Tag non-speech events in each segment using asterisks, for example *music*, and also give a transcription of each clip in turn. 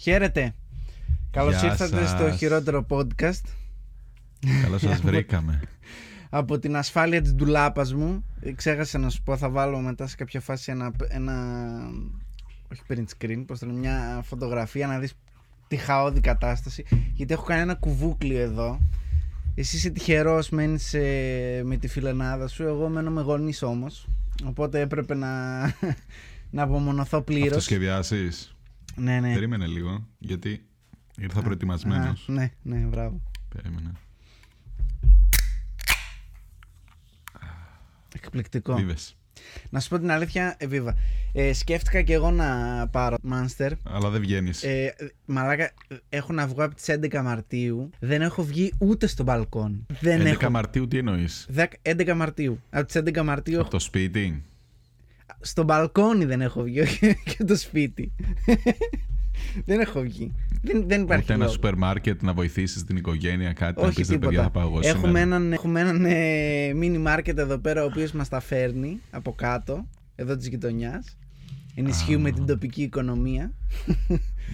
Χαίρετε. Καλώς Γεια ήρθατε σας. στο χειρότερο podcast. Καλώς σας *laughs* βρήκαμε. Από την ασφάλεια της ντουλάπας μου ε, Ξέχασα να σου πω θα βάλω μετά σε κάποια φάση ένα, ένα όχι print screen, πώς το λένε, μια φωτογραφία να δεις τη χαόδη κατάσταση γιατί έχω κάνει ένα κουβούκλιο εδώ εσύ είσαι τυχερός μένεις ε, με τη φιλενάδα σου εγώ μένω με γονείς όμως οπότε έπρεπε να, *laughs* να απομονωθώ πλήρως Αυτοσχεδιάσει. Ναι, ναι. Περίμενε λίγο, γιατί ήρθα προετοιμασμένος. Α, ναι, ναι, μπράβο Περίμενε. εκπληκτικό Βίβες. Να σου πω την αλήθεια, ε, Βίβα. Ε, σκέφτηκα και εγώ να πάρω Monster. Αλλά δεν βγαίνεις. Ε, μαλάκα, ε, έχω να βγω από τις 11 Μαρτίου. Δεν έχω βγει ούτε στο μπαλκόν. Δεν 11 έχω. Μαρτίου τι εννοείς; 10 11 Μαρτίου. Από τις 11 Μαρτίου Από το σπίτι; Στο μπαλκόνι δεν έχω βγει, όχι *laughs* και το σπίτι. δεν έχω βγει. Δεν, δεν υπάρχει Ούτε ένα λόγος. σούπερ μάρκετ να βοηθήσεις την οικογένεια, κάτι να Όχι πεις ρε παιδιά, τίποτα. θα πάω εγώ Έχουμε σήμερα». έναν, έχουμε έναν ε, mini market εδώ πέρα ο οποίος μας τα φέρνει από κάτω, εδώ της γειτονιάς. Ενισχύουμε Α. την τοπική οικονομία.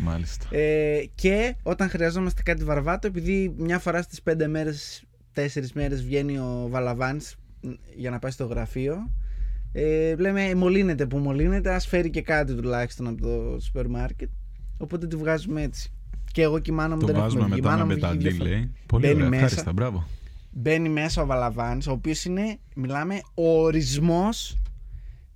Μάλιστα. Ε, και όταν χρειαζόμαστε κάτι βαρβάτο, επειδή μια φορά στις πέντε μέρες, τέσσερις μέρες βγαίνει ο Βαλαβάνης μ, για να πάει στο γραφείο, ε, λέμε μολύνεται που μολύνεται, ας φέρει και κάτι τουλάχιστον από το σούπερ μάρκετ. Οπότε τη βγάζουμε έτσι. Και εγώ και η μάνα μου Το δεν έχουμε βάζουμε βγει. Η μετά μάνα με μου βγήκε μεταντή, δύο φορές. λέει. Πολύ Μπαίνει ωραία. μέσα. Ευχάριστα, μπράβο. Μπαίνει μέσα ο Βαλαβάνης, ο οποίος είναι, μιλάμε, ο ορισμός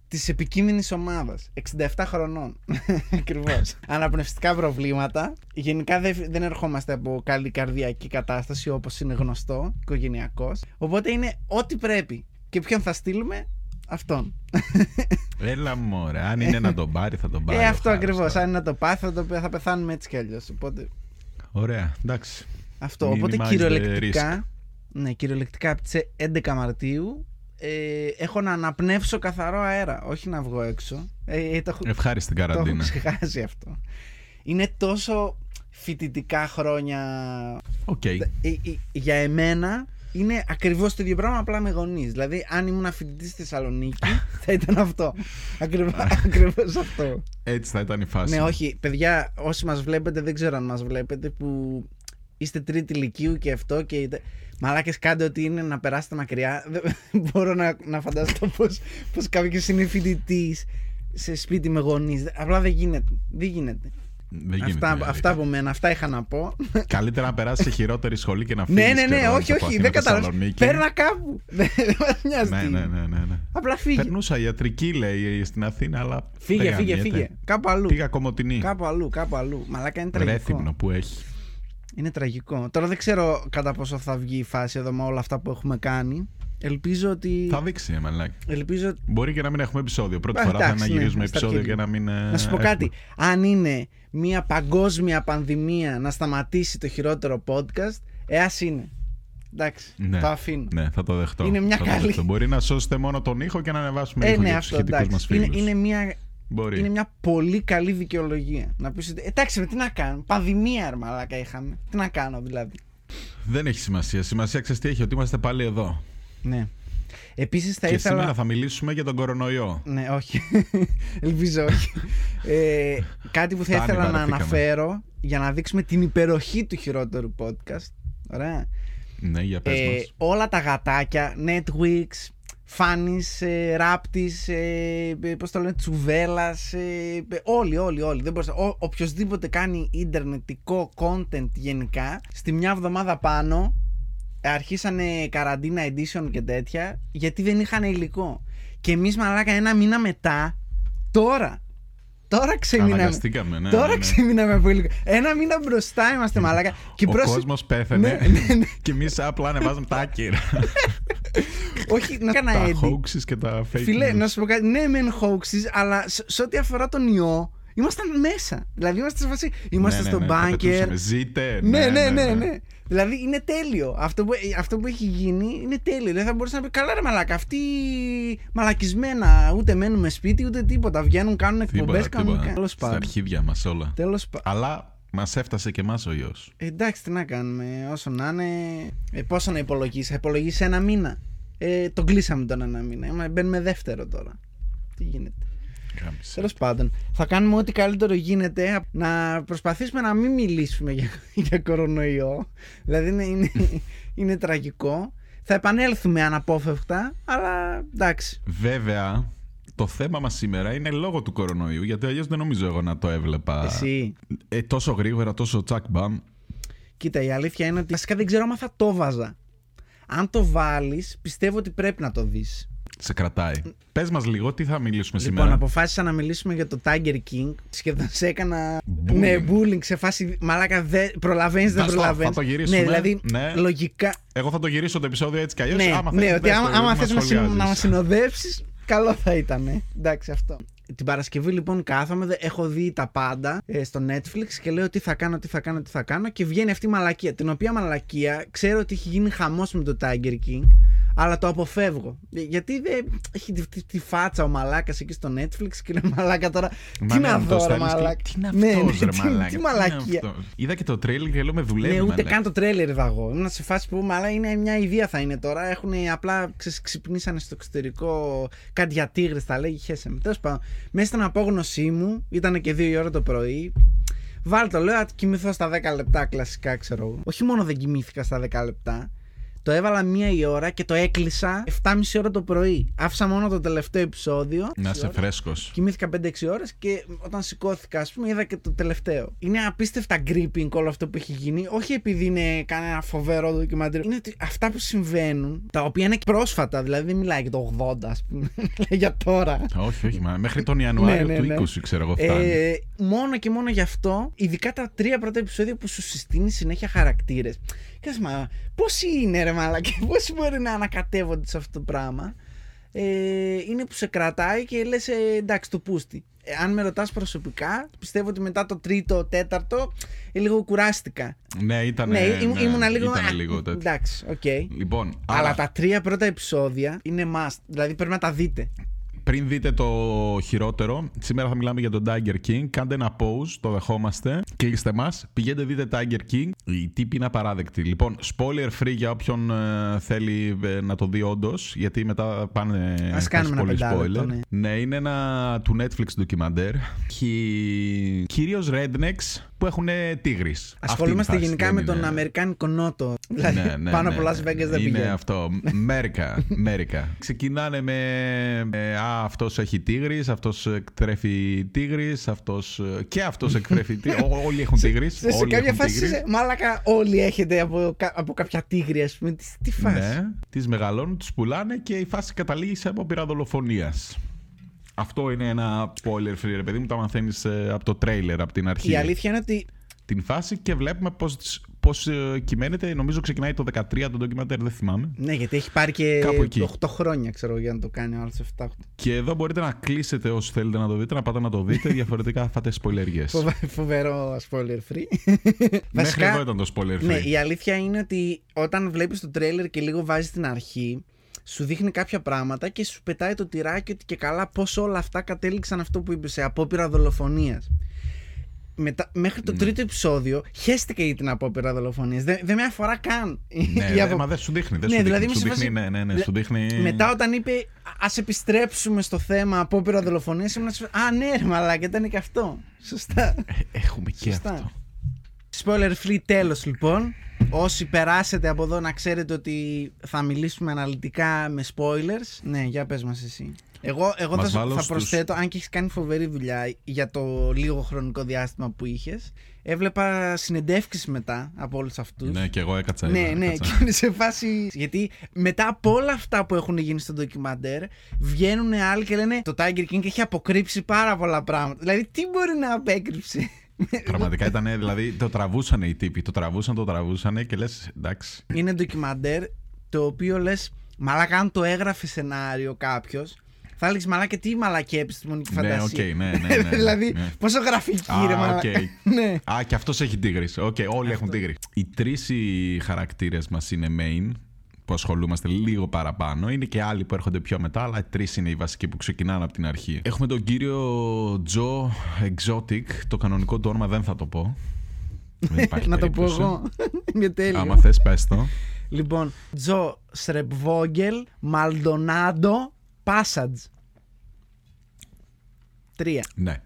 της επικίνδυνης ομάδας. 67 χρονών. *laughs* Ακριβώς. *laughs* Αναπνευστικά προβλήματα. Γενικά δεν, δεν ερχόμαστε από καλή καρδιακή κατάσταση όπως είναι γνωστό, οικογενειακός. Οπότε είναι ό,τι πρέπει. Και ποιον θα στείλουμε, αυτόν. Έλα μωρέ. Αν είναι να τον πάρει, θα τον πάρει. ε, ο αυτό Χάρης ακριβώς. τώρα. Αν είναι να το πάθει, θα, το, θα πεθάνουμε έτσι κι αλλιώς. Οπότε Ωραία, εντάξει. Αυτό. Οπότε Minimize the κυριολεκτικά, ναι, κυριολεκτικά από τις 11 Μαρτίου ε, έχω να αναπνεύσω καθαρό αέρα, όχι να βγω έξω. Ε, ε, το, έχω- Ευχάριστη το έχω καραντίνα. ξεχάσει αυτό. Είναι τόσο φοιτητικά χρόνια. Οκ. Ε, ε, για εμένα είναι ακριβώς το ίδιο πράγμα, απλά με γονείς. Δηλαδή, αν ήμουν φοιτητή στη Θεσσαλονίκη, *laughs* θα ήταν αυτό. Ακριβώς, ακριβώς αυτό. Έτσι θα ήταν η φάση. Ναι, όχι, παιδιά, όσοι μας βλέπετε, δεν ξέρω αν μας βλέπετε, που είστε τρίτη ηλικίου και αυτό και... Μαλάκες κάντε ότι είναι να περάσετε μακριά. Δεν *laughs* μπορώ να, να φανταστώ πως, πως κάποιος είναι φοιτητής σε σπίτι με γονείς. Απλά δεν γίνεται. Δεν γίνεται. Δεν γίνεται. αυτά, αλήθεια. αυτά από μένα, αυτά είχα να πω. Καλύτερα να περάσει σε χειρότερη σχολή και να φύγεις. ναι, ναι, ναι, όχι, όχι, δεν καταλαβαίνω. Παίρνα κάπου. *laughs* Δεν μας νοιάζει. Ναι, τι ναι, είναι. ναι, ναι, ναι. Απλά φύγε. Περνούσα ιατρική, λέει, στην Αθήνα, αλλά. Φύγε, δεν φύγε, γαμιέται. φύγε. Κάπου αλλού. Πήγα κομμωτινή. Κάπου αλλού, κάπου αλλού. Μαλάκα είναι τραγικό. Ρέθυμνο που έχει. Είναι τραγικό. Τώρα δεν ξέρω κατά πόσο θα βγει η φάση εδώ με όλα αυτά που έχουμε κάνει. Ελπίζω ότι. Θα δείξει, ε, μαλάκι. Ελπίζω. Μπορεί και να μην έχουμε επεισόδιο. Πρώτη Α, φορά θα εντάξει, είναι να ναι, γυρίζουμε στα επεισόδιο αρχίδια. και να μην. ε, να σου πω έχουμε. κάτι. Αν είναι μια παγκόσμια πανδημία να σταματήσει το χειρότερο podcast, ε, ας είναι. Εντάξει. Ναι. Το αφήνω. Ναι, θα το δεχτώ. Είναι μια Θα το καλή- δεχτώ. Μπορεί να σώσετε μόνο τον ήχο και να ανεβάσουμε Ε, ήχο ναι, για αυτό του σχετικού μας εντάξει. φίλους. Είναι, είναι, μια, Μπορεί. είναι μια πολύ καλή δικαιολογία. Να πεις ότι. Εντάξει, με τι να κάνω. Πανδημία, ρε μαλάκα είχαμε. Τι να κάνω δηλαδή; Δεν έχει σημασία. Σημασία ξέρεις τι έχει, ότι είμαστε πάλι εδώ. Ναι. Επίσης θα και ήθελα. σήμερα θα μιλήσουμε για τον κορονοϊό. Ναι, όχι. *laughs* Ελπίζω όχι. Ε, κάτι που θα Φτάνει, ήθελα να βαρεθήκαμε. αναφέρω για να δείξουμε την υπεροχή του χειρότερου podcast. Ωραία. Ναι, για πες Ε, μας. όλα τα γατάκια, Netwix, Φάνης, ε, Ράπτης, ε, ε, πώς το λένε, Τσουβέλας, ε, ε, όλοι, όλοι, όλοι. Δεν μπορούσα, ο, οποιοςδήποτε κάνει ίντερνετικό content γενικά, στη μια εβδομάδα πάνω ε, αρχίσανε καραντίνα edition και τέτοια, γιατί δεν είχαν υλικό. Και εμείς μαλάκα ένα μήνα μετά, τώρα, τώρα ξεμείναμε. Αναγκαστήκαμε, ναι. τώρα ναι, ναι. ξεμείναμε από υλικό. Ένα μήνα μπροστά είμαστε μαλάκα. Και Ο πρόσεχε- κόσμος πέθανε Ναι, ναι, ναι. και εμείς απλά ανεβάζουμε τα άκυρα. *laughs* Όχι, να έκανα τα edit. hoaxes και τα fake Φίλε, news. να σου πω κάτι. Ναι, μεν hoaxes, αλλά σε, σε ό,τι αφορά τον ιό, ήμασταν μέσα. Δηλαδή, είμαστε σε φάση. Είμαστε Ναι, ναι, στο ναι, τα bunker. πετούσαμε. Ζείτε. Ναι, ναι, ναι, ναι. Δηλαδή είναι τέλειο. Αυτό που, αυτό που έχει γίνει είναι τέλειο. Δεν θα μπορούσε να πει καλά, ρε Μαλάκα. Αυτοί μαλακισμένα ούτε μένουμε σπίτι ούτε τίποτα. Βγαίνουν, κάνουν εκπομπές, Τίποτα, κάνουν. τίποτα. Τέλος Στα πάντων. αρχίδια μας όλα. Τέλος πα- Αλλά μας έφτασε και εμάς ο ιό. Ε, εντάξει, τι να κάνουμε. Όσο να είναι. Ε, πόσο να υπολογίσεις. Θα υπολογίσεις ένα μήνα. Ε, τον κλείσαμε τον ένα μήνα. Είμα- Μπαίνουμε δεύτερο τώρα. Τι γίνεται. Γάμισε. Τέλος πάντων, θα κάνουμε ό,τι καλύτερο γίνεται να προσπαθήσουμε να μην μιλήσουμε για, *laughs* για κορονοϊό. Δηλαδή είναι, είναι, *laughs* είναι τραγικό. Θα επανέλθουμε αναπόφευκτα, αλλά εντάξει. Βέβαια, το θέμα μας σήμερα είναι λόγω του κορονοϊού, γιατί αλλιώς δεν νομίζω εγώ να το έβλεπα Εσύ. ε, τόσο γρήγορα, τόσο τσακ μπαμ. Κοίτα, η αλήθεια είναι ότι βασικά δεν ξέρω αν θα το βάζα. Αν το βάλεις, πιστεύω ότι πρέπει να το δεις. Σε κρατάει. Πες μας λίγο, τι θα μιλήσουμε Λοιπόν, σήμερα; αποφάσισα να μιλήσουμε για το Tiger King. Σχεδόν σε έκανα. Bullying. Ναι, bullying σε φάση. Μαλάκα, δεν προλαβαίνεις, δεν Να στο- προλαβαίνει. θα το γυρίσουμε. Ναι, δηλαδή, Ναι. λογικά. Εγώ θα το γυρίσω το επεισόδιο έτσι κι αλλιώς. Ναι, άμα ναι, θες, ότι δες άμα, το, άμα μην θες μας να, συν, σχολιάζεις. να μα συνοδεύσεις, καλό θα ήταν. Εντάξει, αυτό. Την Παρασκευή λοιπόν κάθομαι, δε- έχω δει τα πάντα ε, στο Netflix και λέω τι θα κάνω, τι θα κάνω, τι θα κάνω και βγαίνει αυτή η μαλακία. Την οποία μαλακία ξέρω ότι έχει γίνει χαμός με το Tiger King, αλλά το αποφεύγω. Ε, Γιατί δεν έχει τη, τη- τη φάτσα ο μαλάκας εκεί στο Netflix και λέω μαλάκα τώρα. Μα τι ναι, να μου δω, το ρε στέλνεις και μαλάκα. Τι είναι Ναι, αυτός, ναι, ρε τι- μαλάκα. Τι είναι μαλακία. αυτό. Είδα και το τρέιλερ και λέω με δουλεύει. Ναι, ούτε μαλάκα. καν το τρέλερ είδα εγώ. Ήμουν σε φάση που μαλά είναι μια ιδέα θα είναι τώρα. Έχουν απλά ξε- ξυπνήσανε στο εξωτερικό κάτι για τίγρες, τα λέγει. Χέσε με. Τέλος πάντων, μέσα στην απόγνωσή μου, ήταν και 2 η ώρα το πρωί. Βάλ το, λέω, να κοιμηθώ στα 10 λεπτά κλασικά, ξέρω εγώ. Όχι μόνο δεν κοιμήθηκα στα 10 λεπτά, το έβαλα μία η ώρα και το έκλεισα 7,5 ώρα το πρωί. Άφησα μόνο το τελευταίο επεισόδιο. Να είσαι φρέσκος. Κοιμήθηκα 5-6 ώρες και όταν σηκώθηκα, ας πούμε, είδα και το τελευταίο. Είναι απίστευτα gripping όλο αυτό που έχει γίνει. Όχι επειδή είναι κανένα φοβερό ντοκιμαντέρ. Είναι ότι αυτά που συμβαίνουν, τα οποία είναι και πρόσφατα, δηλαδή δεν μιλάει για το 80, ας πούμε. *laughs* Μιλάει για τώρα. όχι, όχι, μα μέχρι τον Ιανουάριο Ναι, ναι, του ναι. 20, ξέρω εγώ, φτάνει. Ε, μόνο και μόνο γι' αυτό, ειδικά τα τρία πρώτα επεισόδια που σου συστήνει συνέχεια χαρακτήρες. Και λες, μα πόσοι είναι ρε μαλάκα, πόσοι μπορεί να ανακατεύονται σε αυτό το πράγμα; Ε, είναι που σε κρατάει και λες ε, εντάξει το πούστη. Ε, αν με ρωτάς προσωπικά, πιστεύω ότι μετά το τρίτο, τέταρτο, ε, λίγο κουράστηκα. Ναι, ήταν. ναι, ήμ- ήμουνα λίγο. Ήταν α, λίγο τέτοιο. Εντάξει, οκ. Λοιπόν, Αλλά άρα, τα τρία πρώτα επεισόδια είναι must. Δηλαδή πρέπει να τα δείτε. Πριν δείτε το χειρότερο, σήμερα θα μιλάμε για τον Tiger King. Κάντε ένα pause, το δεχόμαστε. Κλείστε μας. Πηγαίνετε δείτε Tiger King. Οι τύποι είναι απαράδεκτοι. Λοιπόν, spoiler free για όποιον ε, θέλει ε, να το δει όντως, γιατί μετά πάνε Ας θα κάνουμε ένα πολύ πεντάλεπτο, spoiler. ναι. είναι ένα του Netflix ντοκιμαντέρ. Έχει κυρίως rednecks που έχουν τίγρη. Ασχολούμαστε γενικά με τον Αμερικάνικο Νότο. Δηλαδή *laughs* πάνω από Las Vegas δεν Ναι, είναι πηγαίνει. αυτό. Μέρικα. Μέρικα. Ξεκινάνε με. με, Α, αυτός έχει τίγρης, αυτός εκτρέφει τίγρης, αυτός. Και αυτός εκτρέφει τίγρη. Όλοι έχουν τίγρης. Σε, σε κάποια φάση, σε- μάλακα, όλοι έχετε από, κα- από κάποια τίγρη, ας πούμε. Τι, τι φάση; Ναι, τις μεγαλώνουν, του πουλάνε και η φάση καταλήγει σε απόπειρα δολοφονίας. Αυτό είναι ένα spoiler free, ρε παιδί μου. Τα μαθαίνεις από το τρέιλερ από την αρχή. Η αλήθεια είναι ότι Την φάση και βλέπουμε πώ πώς, ε, κυμαίνεται. Νομίζω ξεκινάει το 13 το ντοκιμαντέρ, δεν θυμάμαι. Ναι, γιατί έχει πάρει και Κάπου εκεί. 8 χρόνια, ξέρω, για να το κάνει ο άλλο 7-8. Και εδώ μπορείτε να κλείσετε όσοι θέλετε να το δείτε, να πάτε να το δείτε. *laughs* Διαφορετικά θα φάτε spoileriές. Φοβε- Φοβερό spoiler free. *laughs* Μέχρι εδώ ήταν το spoiler free. ναι, η αλήθεια είναι ότι όταν βλέπεις το τρέλερ και λίγο βάζεις την αρχή, σου δείχνει κάποια πράγματα και σου πετάει το τυράκι ότι και καλά πώς όλα αυτά κατέληξαν αυτό που είπες σε απόπειρα δολοφονίας. Μετά, μέχρι Ναι. το τρίτο επεισόδιο χαίστηκα για την απόπειρα δολοφονίας. Δεν, δεν με αφορά καν. Ναι, Η ναι, απο- μα δεν σου δείχνει. Δεν Ναι, σου δηλαδή δείχνει. είμαι Σου σε δείχνει, φάση- ναι, ναι, ναι, Δε- σου δείχνει. Μετά όταν είπε Α επιστρέψουμε στο θέμα απόπειρα δολοφονίας, ήμουν σε φάση, Α, ναι, ρε μαλάκα, ήταν και αυτό. Σωστά. Ε, Έχουμε και Σωστά. αυτό. Spoiler free τέλος λοιπόν. Όσοι περάσετε από εδώ να ξέρετε ότι θα μιλήσουμε αναλυτικά με spoilers. Ναι, για πες μας εσύ. Εγώ, εγώ θα, Μας σου- βάλω θα στους- προσθέτω, αν και έχεις κάνει φοβερή δουλειά για το λίγο χρονικό διάστημα που είχες, έβλεπα συνεντεύξεις μετά από όλους αυτούς. Ναι, και εγώ έκατσα. Ναι, είδα, ναι, έκατσα. και είναι σε φάση. Γιατί μετά από όλα αυτά που έχουν γίνει στο ντοκιμαντέρ, βγαίνουν άλλοι και λένε Το Tiger King έχει αποκρύψει πάρα πολλά πράγματα. Δηλαδή, τι μπορεί να απέκρυψει. Πραγματικά ήταν, δηλαδή, το τραβούσαν οι τύποι. Το τραβούσαν, το τραβούσαν και λες, εντάξει. είναι ντοκιμαντέρ το οποίο λες, μαλάκα, αν το έγραφε σενάριο κάποιος, θα έλεγες μαλάκα τι μαλακία επιστημονική Ναι, φαντασία. οκ, ναι, ναι, *laughs* ναι, ναι, δηλαδή, ναι. πόσο γραφική Α, ρε οκ. μαλάκα. *laughs* ναι. Α, και αυτός έχει τίγρη. Οκ, όλοι έχουν τίγρη. Οι τρεις χαρακτήρες μας είναι main, που ασχολούμαστε λίγο παραπάνω. Είναι και άλλοι που έρχονται πιο μετά, αλλά οι τρεις είναι οι βασικοί που ξεκινάνε από την αρχή. Έχουμε τον κύριο Τζο Exotic. Το κανονικό του όνομα δεν θα το πω. Δεν *laughs* υπάρχει να το πω περίπτωση. εγώ. είναι τέλειο. Άμα θες πες το. Λοιπόν, Joe Schreibvogel Maldonado-Passage. Τρία. Ναι.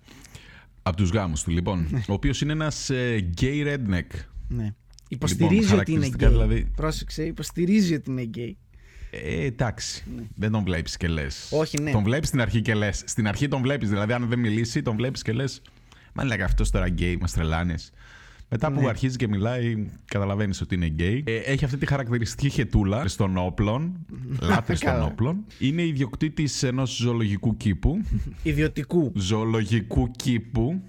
Από τους γάμους του, λοιπόν. ο οποίος είναι ένας gay redneck. Ναι. Υποστηρίζει ότι είναι χαρακτηριστικά γκέι. δηλαδή- Πρόσεξε, υποστηρίζει ότι είναι γκέι. Ε, εντάξει. Δεν τον βλέπεις και λες. Όχι, ναι. Τον βλέπεις στην αρχή και λες. Στην αρχή τον βλέπεις. Δηλαδή, αν δεν μιλήσει, τον βλέπεις και λες. Μαλάκα αυτός τώρα γκέι, μας τρέλανε. Μετά που Ναι. αρχίζει και μιλάει, καταλαβαίνεις ότι είναι γκέι. Ε, έχει αυτή τη χαρακτηριστική χαιτούλα των όπλων. *laughs* Λάτρης των Καλά. όπλων. Είναι ιδιοκτήτης ενός ζωολογικού κήπου. Ιδιωτικού. ζωολογικού κήπου.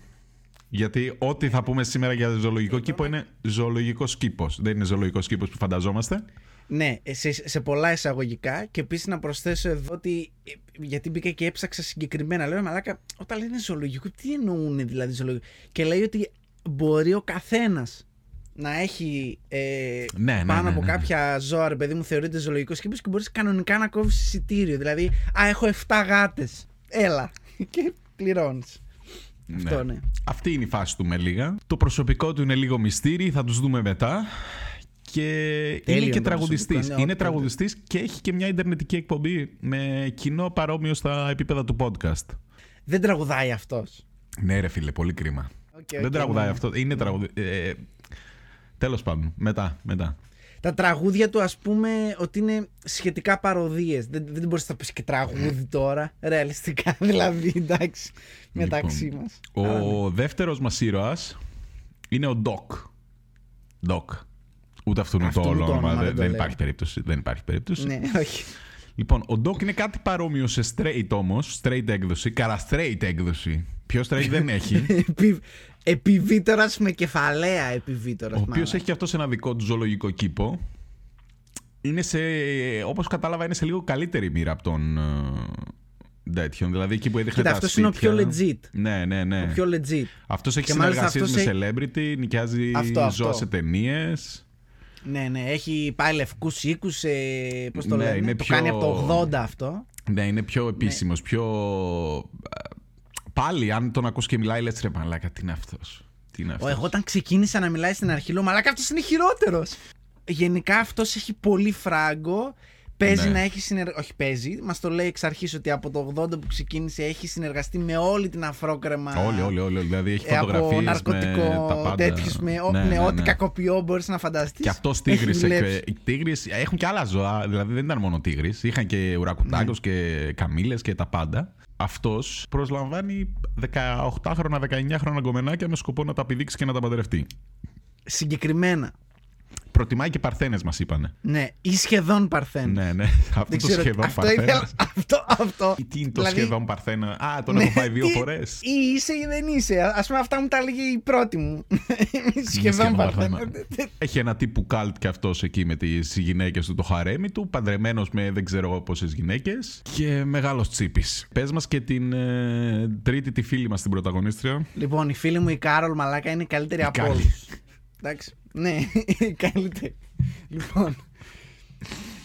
Γιατί ό,τι θα πούμε σήμερα για ζωολογικό κήπο είναι ζωολογικός κήπος. Δεν είναι ζωολογικός κήπος που φανταζόμαστε. Ναι, σε, σε πολλά εισαγωγικά. Και επίσης να προσθέσω εδώ ότι. ε, Γιατί μπήκα και έψαξα συγκεκριμένα. Λέω, «Ε, μαλάκα, όταν λένε ζωολογικό, τι εννοούν δηλαδή ζωολογικό; Και λέει ότι μπορεί ο καθένας να έχει ε, Ναι, ναι, πάνω ναι, από ναι, ναι. κάποια ζώα, ρε παιδί μου, θεωρείται ζωολογικός κήπο και μπορείς κανονικά να κόβεις εισιτήριο. Δηλαδή, Α, έχω 7 γάτες. Έλα. *laughs* Και πληρώνεις. Αυτό ναι. Αυτή είναι η φάση του με λίγα. Το προσωπικό του είναι λίγο μυστήρι, θα τους δούμε μετά. Και Τέλειο είναι και το τραγουδιστής. προσωπικό, ναι, Είναι ό,τι τραγουδιστής και έχει και μια ιντερνετική εκπομπή με κοινό παρόμοιο στα επίπεδα του podcast. Δεν τραγουδάει αυτός. Ναι ρε φίλε, πολύ κρίμα. Δεν τραγουδάει αυτό. Είναι τραγουδι... Ε, τέλος πάντων, μετά, μετά. Τα τραγούδια του, ας πούμε, ότι είναι σχετικά παροδίες. Δεν, δεν μπορείς να πεις και τραγούδι τώρα. Ρεαλιστικά, *laughs* δηλαδή, εντάξει. Μεταξύ Λοιπόν, μας. Ο δεύτερος μας ήρωας είναι ο Doc. Doc. Ούτε αυτού είναι το Αυτού όλο το όνομα. όνομα Δεν, δεν το δεν λέω. υπάρχει περίπτωση. Δεν υπάρχει περίπτωση. Ναι, όχι. Λοιπόν, ο Doc είναι κάτι παρόμοιο σε straight όμως. Straight έκδοση. Καρα straight έκδοση. Πιο straight δεν έχει. *laughs* Επι, επιβίτορας με κεφαλαία επιβίτορας. ο οποίος έχει και αυτό ένα δικό του ζωολογικό κήπο. Είναι σε. Όπως κατάλαβα, είναι σε λίγο καλύτερη μοίρα από τον. ε, τέτοιον. Δηλαδή εκεί που έδειχνε Κοίτα, τα αυτός είναι ο σπίτια. πιο legit. Ναι, ναι, ναι. Πιο legit. Αυτός έχει Και μάλιστα συνεργασίες με αυτός celebrity, νοικιάζει Αυτό, αυτό. ζώα σε ταινίες. Ναι, ναι, έχει πάει λευκούς οίκους. Ε, Πώς το Ναι, λένε, είναι το πιο- κάνει από το 80 αυτό. Ναι, είναι πιο επίσημος, πιο. Πάλι, αν τον ακούς και μιλάει, λες ρε μαλάκα, τι είναι αυτός. Τι είναι Ο, αυτός. εγώ όταν ξεκίνησα να μιλάει στην αρχή, λέω Μαλάκα, αυτός είναι χειρότερος. Γενικά αυτός έχει πολύ φράγκο. Παίζει Ναι. να έχει συνεργαστεί. Όχι, παίζει. Μας το λέει εξ αρχής ότι από το 80 που ξεκίνησε έχει συνεργαστεί με όλη την αφρόκρεμα. Όλοι, όλοι, όλοι. Δηλαδή έχει ε, φωτογραφίες από με ναρκωτικό, τα πάντα. τέτοιους, με, ο- Ναι, με ναι, ό,τι ναι. κακοποιό μπορείς να φανταστείς. Και αυτός τίγρης. Οι τίγρες έχουν και άλλα ζώα. Δηλαδή δεν ήταν μόνο τίγρη. Είχαν και ουρακουτάκους Ναι. και καμίλε και τα πάντα. Αυτός προσλαμβάνει 18χρονα, 19χρονα γκομενάκια με σκοπό να τα πηδήξει και να τα παντρευτεί. Συγκεκριμένα. Προτιμάει και παρθένες, μας είπανε. Ναι, ή σχεδόν παρθένες. Ναι, ναι. Αυτό Δεν το ξέρω, σχεδόν αυτό παρθένα. ήθελα. Αυτό, αυτό. Τι είναι το Δηλαδή, σχεδόν παρθένα; Α, τον ναι, έχω πάει δύο τι- φορές. Ή είσαι ή δεν είσαι. Ας πούμε, αυτά μου τα έλεγε η πρώτη μου. *laughs* σχεδόν σχεδόν παρθένα. παρθένα. Έχει ένα τύπου καλτ και αυτός εκεί με τις γυναίκες του, το χαρέμι του. Παντρεμένος με δεν ξέρω πόσες γυναίκες. Και μεγάλος χίπης. Πες μας και την ε, τρίτη τη φίλη μας την πρωταγωνίστρια. Λοιπόν, η φίλη μου η Κάρολ Μαλάκα είναι η καλύτερη Η από Κάρολ. όλους. Εντάξει. Ναι, *laughs* η καλύτερη. λοιπόν.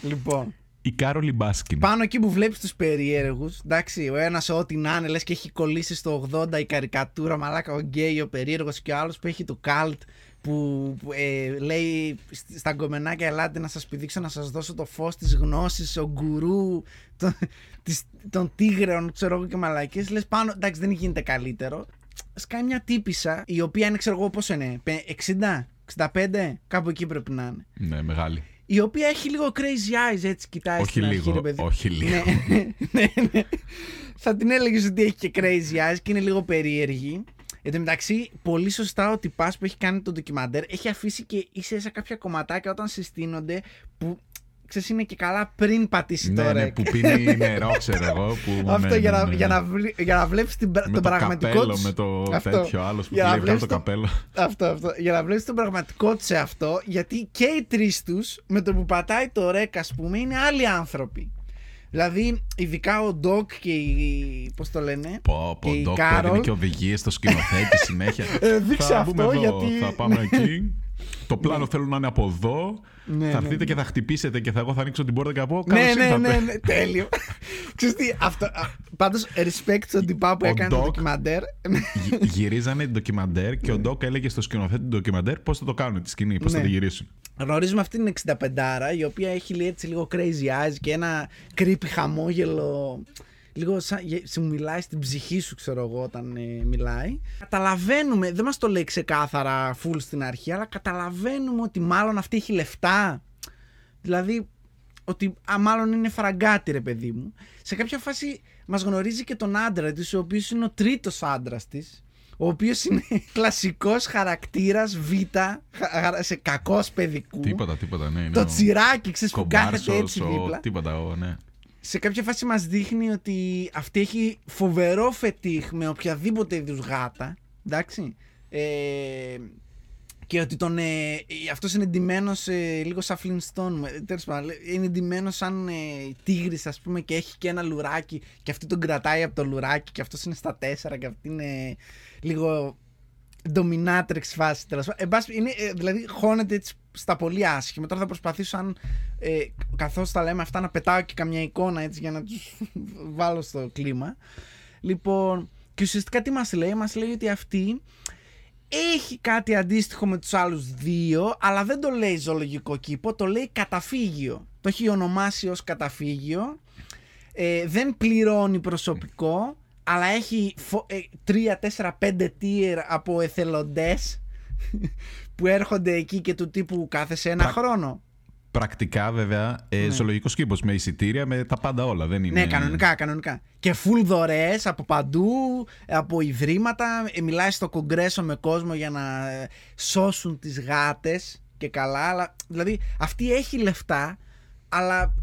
Λοιπόν. Η Κάρολ Μπάσκιν. Πάνω εκεί που βλέπεις τους περίεργους, εντάξει, ο ένας ό,τι να είναι, λες και έχει κολλήσει στο 80 η καρικατούρα, μαλάκα ο γκέι, ο περίεργος και ο άλλος που έχει το καλτ που, που, ε, λέει σ- στα γκομενάκια ελάτε να σας πηδήξω να σας δώσω το φως της γνώσης ο γκουρού των, *laughs* της, των τίγρεων ξέρω εγώ και μαλακίες λες πάνω εντάξει δεν γίνεται καλύτερο σκάει μια τύπισσα η οποία είναι ξέρω εγώ πόσο είναι πε- 60, 65 κάπου εκεί πρέπει να είναι Ναι, μεγάλη. η οποία έχει λίγο crazy eyes, έτσι κοιτάει Όχι στην αρχή, λίγο, ρε παιδί. όχι λίγο. Ναι, *laughs* ναι, ναι. Θα την έλεγες ότι έχει και crazy eyes και είναι λίγο περίεργη. Εν τω μεταξύ, πολύ σωστά ο τυπάς που έχει κάνει το ντοκιμαντέρ έχει αφήσει και ίσα ίσα κάποια κομματάκια όταν συστήνονται που ξέρεις είναι και καλά πριν πατήσει το Ναι, ναι, ρεκ. που πίνει *laughs* νερό, ξέρω εγώ. Που, Αυτό ναι, για, ναι, να, ναι. για, να, βλέ- για να βλέπεις την, πρα- με τον το πραγματικό καπέλο, τους- με το Αυτό. τέτοιο άλλος που Για να κλέβει κάτω το βλέπεις το- καπέλο. Αυτό, αυτό. Για να βλέπεις τον πραγματικό τους εαυτό, γιατί και οι τρεις τους με το που πατάει το rec, ας πούμε, είναι άλλοι άνθρωποι. Δηλαδή, ειδικά ο Ντοκ και η. Πώς το λένε. Πω, πω, και η ντοκ, Κάρολ. έδινε και οδηγίες στο σκηνοθέτη συνέχεια. Ε, δείξε θα αυτό, μπούμε εδώ, γιατί- θα πάμε εκεί. *laughs* Το πλάνο θέλω να είναι από εδώ. Ναι, θα ναι, έρθετε ναι. και θα χτυπήσετε και θα, εγώ θα ανοίξω την πόρτα και θα πω Ναι, «Καλώς ναι, ήρθατε». ναι, ναι, τέλειο. Ξέρεις τι, αυτό. Πάντως, respect στον τυπά που Ο έκανε το Doc- ντοκιμαντέρ. Γυ- Γυρίζανε ντοκιμαντέρ και ο Ντόκ έλεγε στο σκηνοθέτη του ντοκιμαντέρ πώς θα το κάνουν τη σκηνή, πώς θα Ναι. τη γυρίσουν. Γνωρίζουμε αυτή την 65 η οποία έχει λέει, έτσι λίγο crazy eyes και ένα creepy χαμόγελο λίγο σαν, γε- σου μιλάει στην ψυχή σου, ξέρω εγώ, όταν ε, μιλάει. Καταλαβαίνουμε, δεν μας το λέει ξεκάθαρα full στην αρχή, αλλά καταλαβαίνουμε ότι μάλλον αυτή έχει λεφτά. Δηλαδή, ότι α, μάλλον είναι φραγκάτη, ρε παιδί μου. Σε κάποια φάση μας γνωρίζει και τον άντρα της, ο οποίος είναι ο τρίτος άντρας της, ο οποίος είναι *laughs* κλασικός χαρακτήρας Β, χα- σε κακός παιδικού. Τίποτα, τίποτα, ναι. είναι Το ο τσιράκι, ξέρεις, που κάθεται κομπάρσος, έτσι ο- δίπλα. Τίποτα, ο, ναι. Σε κάποια φάση μας δείχνει ότι αυτή έχει φοβερό φετίχ με οποιαδήποτε είδους γάτα. Εντάξει. Ε, και ότι τον, ε, αυτός είναι ντυμένος ε, λίγο σαν Flintstone. ε, Τέλος πάντων, λέ- είναι ντυμένος σαν ε, τίγρης ας πούμε και έχει και ένα λουράκι και αυτή τον κρατάει από το λουράκι και αυτός είναι στα τέσσερα και αυτή είναι λίγο dominatrix φάση τέλος πάντων. Εν πάση- είναι, ε, δηλαδή χώνεται έτσι στα πολύ άσχημα. Τώρα θα προσπαθήσω αν ε, καθώς τα λέμε αυτά να πετάω και καμιά εικόνα έτσι για να τους *laughs* βάλω στο κλίμα. Λοιπόν, και ουσιαστικά τι μας λέει, μας λέει ότι αυτή έχει κάτι αντίστοιχο με τους άλλους δύο, αλλά δεν το λέει ζωολογικό κήπο, το λέει καταφύγιο. Το έχει ονομάσει ως καταφύγιο. Ε, δεν πληρώνει προσωπικό, αλλά έχει 3, 4, 5 tier από εθελοντές που έρχονται εκεί και του τύπου κάθε σε ένα Πρα- χρόνο. Πρακτικά, βέβαια, ε, Ναι. ζωολογικός κήπος με εισιτήρια, με τα πάντα όλα. Δεν είναι... Ναι, κανονικά, κανονικά. Και full δωρεές από παντού, από ιδρύματα. Ε, Μιλάει στο κογκρέσο με κόσμο για να ε, σώσουν τις γάτες και καλά. Αλλά, δηλαδή, αυτή έχει λεφτά, αλλά ε,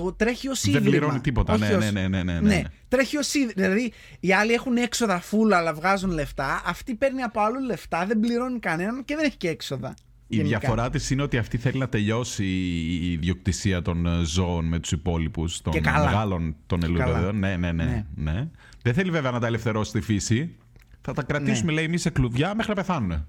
το τρέχει ως Δεν ίδρυμα. πληρώνει τίποτα. όχι Ναι, ως- ναι, ναι, ναι, ναι, Ναι, ναι. τρέχει ως ίδρυμα. Δηλαδή, οι άλλοι έχουν έξοδα full, αλλά βγάζουν λεφτά. Αυτή παίρνει από άλλου λεφτά, δεν πληρώνει κανέναν και δεν έχει και έξοδα. Η γενικά. διαφορά της είναι ότι αυτή θέλει να τελειώσει η ιδιοκτησία των ε, ζώων με τους υπόλοιπους, των Και καλά. μεγάλων των καλά. ελουραίων. Ναι, ναι, ναι, Ναι. ναι. Δεν θέλει βέβαια να τα ελευθερώσει στη φύση. Θα τα κρατήσουμε, λέει, εμείς σε κλουδιά μέχρι να πεθάνουν.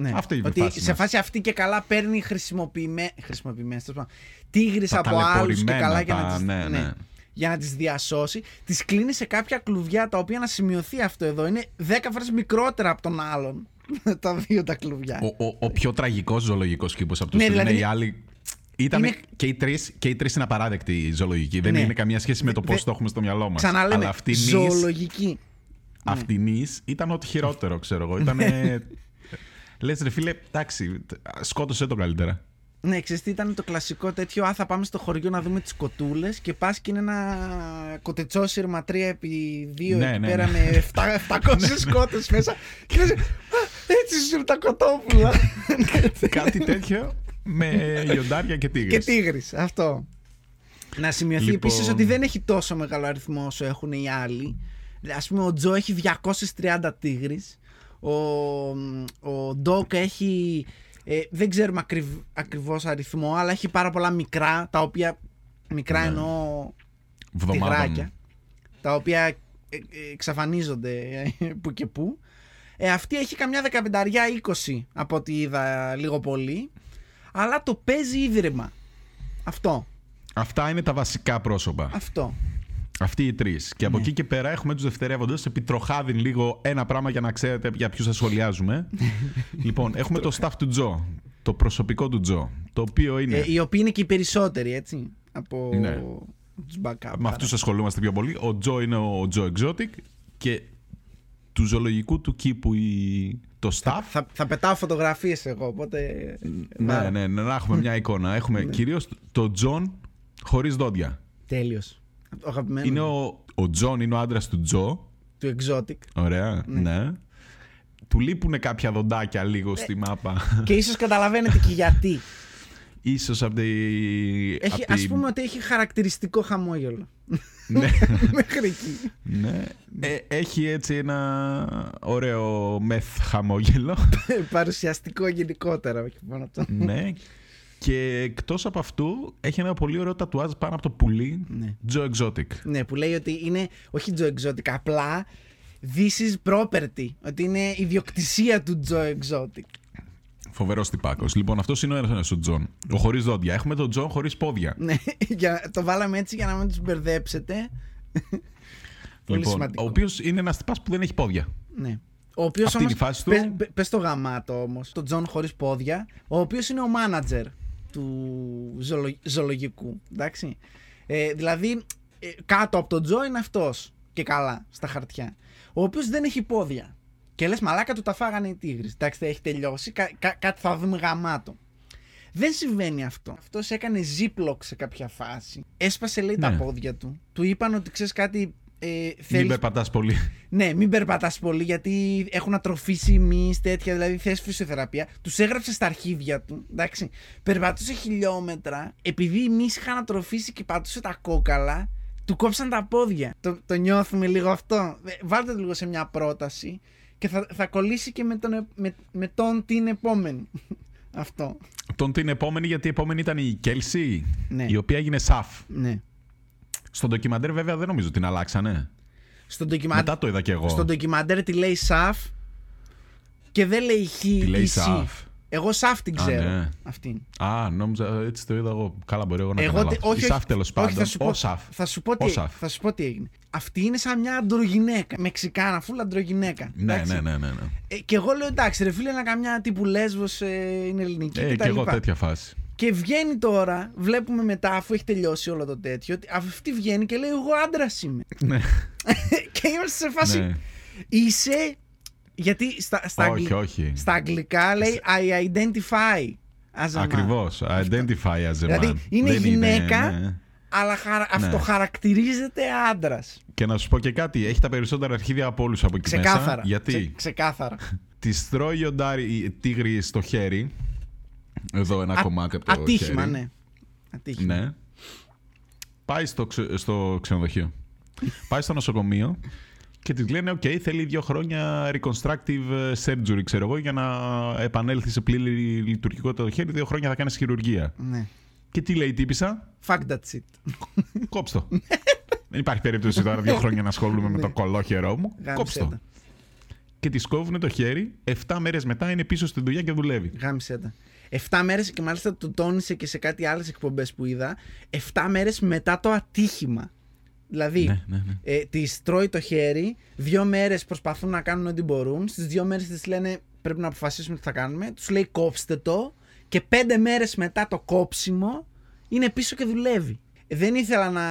Ναι. Αυτή είναι η ότι φάση σε μας. φάση αυτή και καλά παίρνει χρησιμοποιημένε. Χρησιμοποιημένες, τέλος πάντων, τίγρης Τα από άλλους και ταλαιπωρημένα, καλά για τα- να τις, ναι, ναι. για να τις διασώσει. Τις κλείνει σε κάποια κλουβιά τα οποία να σημειωθεί αυτό εδώ είναι 10 φορές μικρότερα από τον άλλον. *laughs* τα δύο τα κλουβιά. Ο, ο, ο πιο τραγικός ζωολογικός κήπος από τους Ναι, τρεις δηλαδή είναι οι είναι- άλλοι. Ήταν είναι- και οι τρει και οι τρεις είναι απαράδεκτοι ζωολογικοί. Δεν Ναι. είναι καμία σχέση με το Δε- πώς δε- το έχουμε στο μυαλό μας. Ξαναλέμε, Αλλά αυτή η νης- ζωολογική. αυτή η νης ήταν ό,τι χειρότερο, ξέρω εγώ. Ήταν. *laughs* Λες, ρε φίλε, εντάξει, σκότωσε το καλύτερα. Ναι, ξέρεις τι ήταν το κλασικό τέτοιο. Α, θα πάμε στο χωριό να δούμε τις κοτούλες και πας και είναι ένα κοτετσόσυρμα 3 επί 2 Ναι, εκεί ναι, πέρα ναι. με 700 *laughs* κότε μέσα. Και λες, «Α, έτσι σου τα κοτόπουλα. *laughs* Κάτι τέτοιο με λιοντάρια και τίγρες. και τίγρης, αυτό. Να σημειωθεί Λοιπόν- επίσης ότι δεν έχει τόσο μεγάλο αριθμό όσο έχουν οι άλλοι. Ας πούμε ο Τζο έχει 230 τίγρης. Ο, ο Ντόκ έχει, ε, δεν ξέρουμε ακριβ, ακριβώς αριθμό, αλλά έχει πάρα πολλά μικρά, τα οποία, μικρά Ναι. εννοώ Βδομάδων. τυγράκια, τα οποία ε, ε, εξαφανίζονται ε, που και που. Ε, αυτή έχει καμιά δεκαπενταριά 20 από ό,τι είδα λίγο πολύ. Αλλά το παίζει ίδρυμα. Αυτό. Αυτά είναι τα βασικά πρόσωπα. Αυτό. Αυτοί οι τρεις. Και από Ναι. εκεί και πέρα έχουμε τους δευτερεύοντες. Επιτροχάδιν λίγο ένα πράγμα για να ξέρετε για ποιους θα σχολιάζουμε. *laughs* λοιπόν, έχουμε το staff του Τζο. Το προσωπικό του Τζο. Το οποίο είναι. Ε, οι οποίοι είναι και οι περισσότεροι, έτσι. Από Ναι. τους backup. με αυτούς ασχολούμαστε πιο πολύ. Ο Τζο είναι ο Τζο Exotic και του ζωολογικού του κήπου η... το staff. Θα, θα πετάω φωτογραφίες εγώ, οπότε... ναι, ναι, ναι, να έχουμε μια *laughs* εικόνα. Έχουμε Ναι. κυρίως τον Τζον χωρίς δόντια. Τέλειος. Ο αγαπημένος Είναι μου. ο, ο Τζον είναι ο άντρας του Τζο. του Exotic. Ωραία, ναι. Του λείπουν κάποια δοντάκια λίγο Ε, στη μάπα. *laughs* και ίσως καταλαβαίνετε και γιατί. Ίσως από τη... Έχει, απ' τη- Ας πούμε ότι έχει χαρακτηριστικό χαμόγελο. ναι, *laughs* Μέχρι εκεί. ναι. Ε, έχει έτσι ένα ωραίο meth χαμόγελο. *laughs* Παρουσιαστικό γενικότερα, όχι μόνο αυτό. ναι. Και εκτός από αυτό έχει ένα πολύ ωραίο τατουάζ πάνω από το πουλί. Ναι. Joe Exotic. Ναι, που λέει ότι είναι όχι Joe Exotic, απλά this is property. Ότι είναι ιδιοκτησία του Joe Exotic. Φοβερός τυπάκος. Λοιπόν, αυτός είναι ο ένας ο Τζον. Ο χωρίς δόντια. Έχουμε τον Τζον χωρίς πόδια. Ναι, *laughs* για, το βάλαμε έτσι για να μην τους μπερδέψετε. *laughs* Πολύ λοιπόν, σημαντικό. ο οποίος είναι ένας τυπάς που δεν έχει πόδια. Ναι. Ο οποίος Αυτή όμως. είναι η φάση του. Πες, πες- πες το γαμάτο όμως. Τον Τζον χωρίς πόδια. Ο οποίος είναι ο μάνατζερ του ζωολο- ζωολογικού. Εντάξει. Ε, δηλαδή ε, κάτω από τον Τζο είναι αυτός. Και καλά, στα χαρτιά. Ο οποίος δεν έχει πόδια. Και λες, μαλάκα του τα φάγανε οι τίγρες. Εντάξει, θα έχει τελειώσει. Κα, κα, κάτι θα δούμε γαμάτο. Δεν συμβαίνει αυτό. Αυτός έκανε zip line σε κάποια φάση. Έσπασε, λέει, τα Ναι. πόδια του. Του είπαν ότι ξέρεις κάτι. Ε, Μην θέλεις- περπατάς πολύ. ναι, μην περπατάς πολύ γιατί έχουν ατροφήσει μυς τέτοια, δηλαδή θες φυσιοθεραπεία. Τους έγραψε στα αρχίδια του. Εντάξει. Περπατούσε χιλιόμετρα. Επειδή οι μυς είχαν ατροφήσει και πατούσε τα κόκαλα, του κόψαν τα πόδια. Το, το νιώθουμε λίγο αυτό. Ε, Βάλτε το λίγο σε μια πρόταση και θα, θα κολλήσει και με τον, ε- με, με τον την επόμενη. *laughs* αυτό. Τον την επόμενη, γιατί η επόμενη ήταν η Κέλσι, Ναι. η οποία έγινε σαφ. Ναι. Στο ντοκιμαντέρ, βέβαια, δεν νομίζω την αλλάξανε. Στον ντοκιμα... Μετά το είδα κι εγώ. στο ντοκιμαντέρ τη λέει Σαφ και δεν λέει Χ Τη λέει ή Σι. Σαφ. Εγώ Σαφ την Α, ξέρω. ναι. Αυτήν. Α, νόμιζα έτσι το είδα εγώ. Καλά, μπορεί εγώ να Εγώ κάνω τι- λάθος. όχι, Η όχι, Σαφ τέλος όχι, πάντων. θα σου πω, Ο Σαφ. Θα σου, πω Ο τι, Σαφ. θα σου πω τι έγινε. Αυτή είναι σαν μια αντρογυναίκα. Μεξικάνα, φούλα αντρογυναίκα. Ναι, εντάξει. ναι, ναι, ναι. ναι. Ε, και εγώ λέω εντάξει, ρε φίλε, να καμιά τύπου λέσβος ε, είναι ελληνική Ε, και και τα εγώ λοιπά. τέτοια φάση. Και βγαίνει τώρα, βλέπουμε μετά, αφού έχει τελειώσει όλο το τέτοιο, ότι αυτή βγαίνει και λέει: Εγώ άντρας είμαι. Ναι. *laughs* και είμαστε σε φάση. ναι. Είσαι. Γιατί στα, στα, Όχι, αγγλ- όχι. στα αγγλικά λέει I identify as a man. Ακριβώς. Identify as a Δηλαδή, man. είναι Δεν γυναίκα. ναι. Αλλά χαρα... αυτοχαρακτηρίζεται άντρας. Και να σου πω και κάτι, έχει τα περισσότερα αρχίδια από όλους από εκεί Ξεκάθαρα. μέσα. Γιατί; Ξε- ξεκάθαρα. *laughs* τη τρώει ο Ντάρι τίγρη στο χέρι. Εδώ ένα Α- κομμάτι από το Ατύχημα, χέρι. ναι. Ατύχημα. Ναι. Πάει στο, ξε- στο ξενοδοχείο. Πάει στο νοσοκομείο και της λένε: Οκ, θέλει δύο χρόνια reconstructive surgery, ξέρω εγώ, για να επανέλθει σε πλήρη λειτουργικότητα το χέρι. Δύο χρόνια θα κάνεις χειρουργία. ναι. Και τι λέει η τύπισσα, Fuck that shit. κόψ' το. Δεν υπάρχει περίπτωση τώρα δύο χρόνια να ασχολούμαι με το κωλόχερό μου. Γάμησέ Κόψ' το. τα. Και της κόβουν το χέρι, 7 μέρες μετά είναι πίσω στη δουλειά και δουλεύει. Γάμησέ τα. 7 μέρες και μάλιστα το τόνισε και σε κάτι άλλες εκπομπές που είδα. 7 μέρες μετά το ατύχημα. Δηλαδή, Ναι, ναι, ναι. ε, τη τρώει το χέρι, δύο μέρες προσπαθούν να κάνουν ό,τι μπορούν. Στις δύο μέρες της λένε πρέπει να αποφασίσουμε τι θα κάνουμε. Τους λέει κόψτε το. Και πέντε μέρες μετά το κόψιμο είναι πίσω και δουλεύει. Ε, Δεν ήθελα να,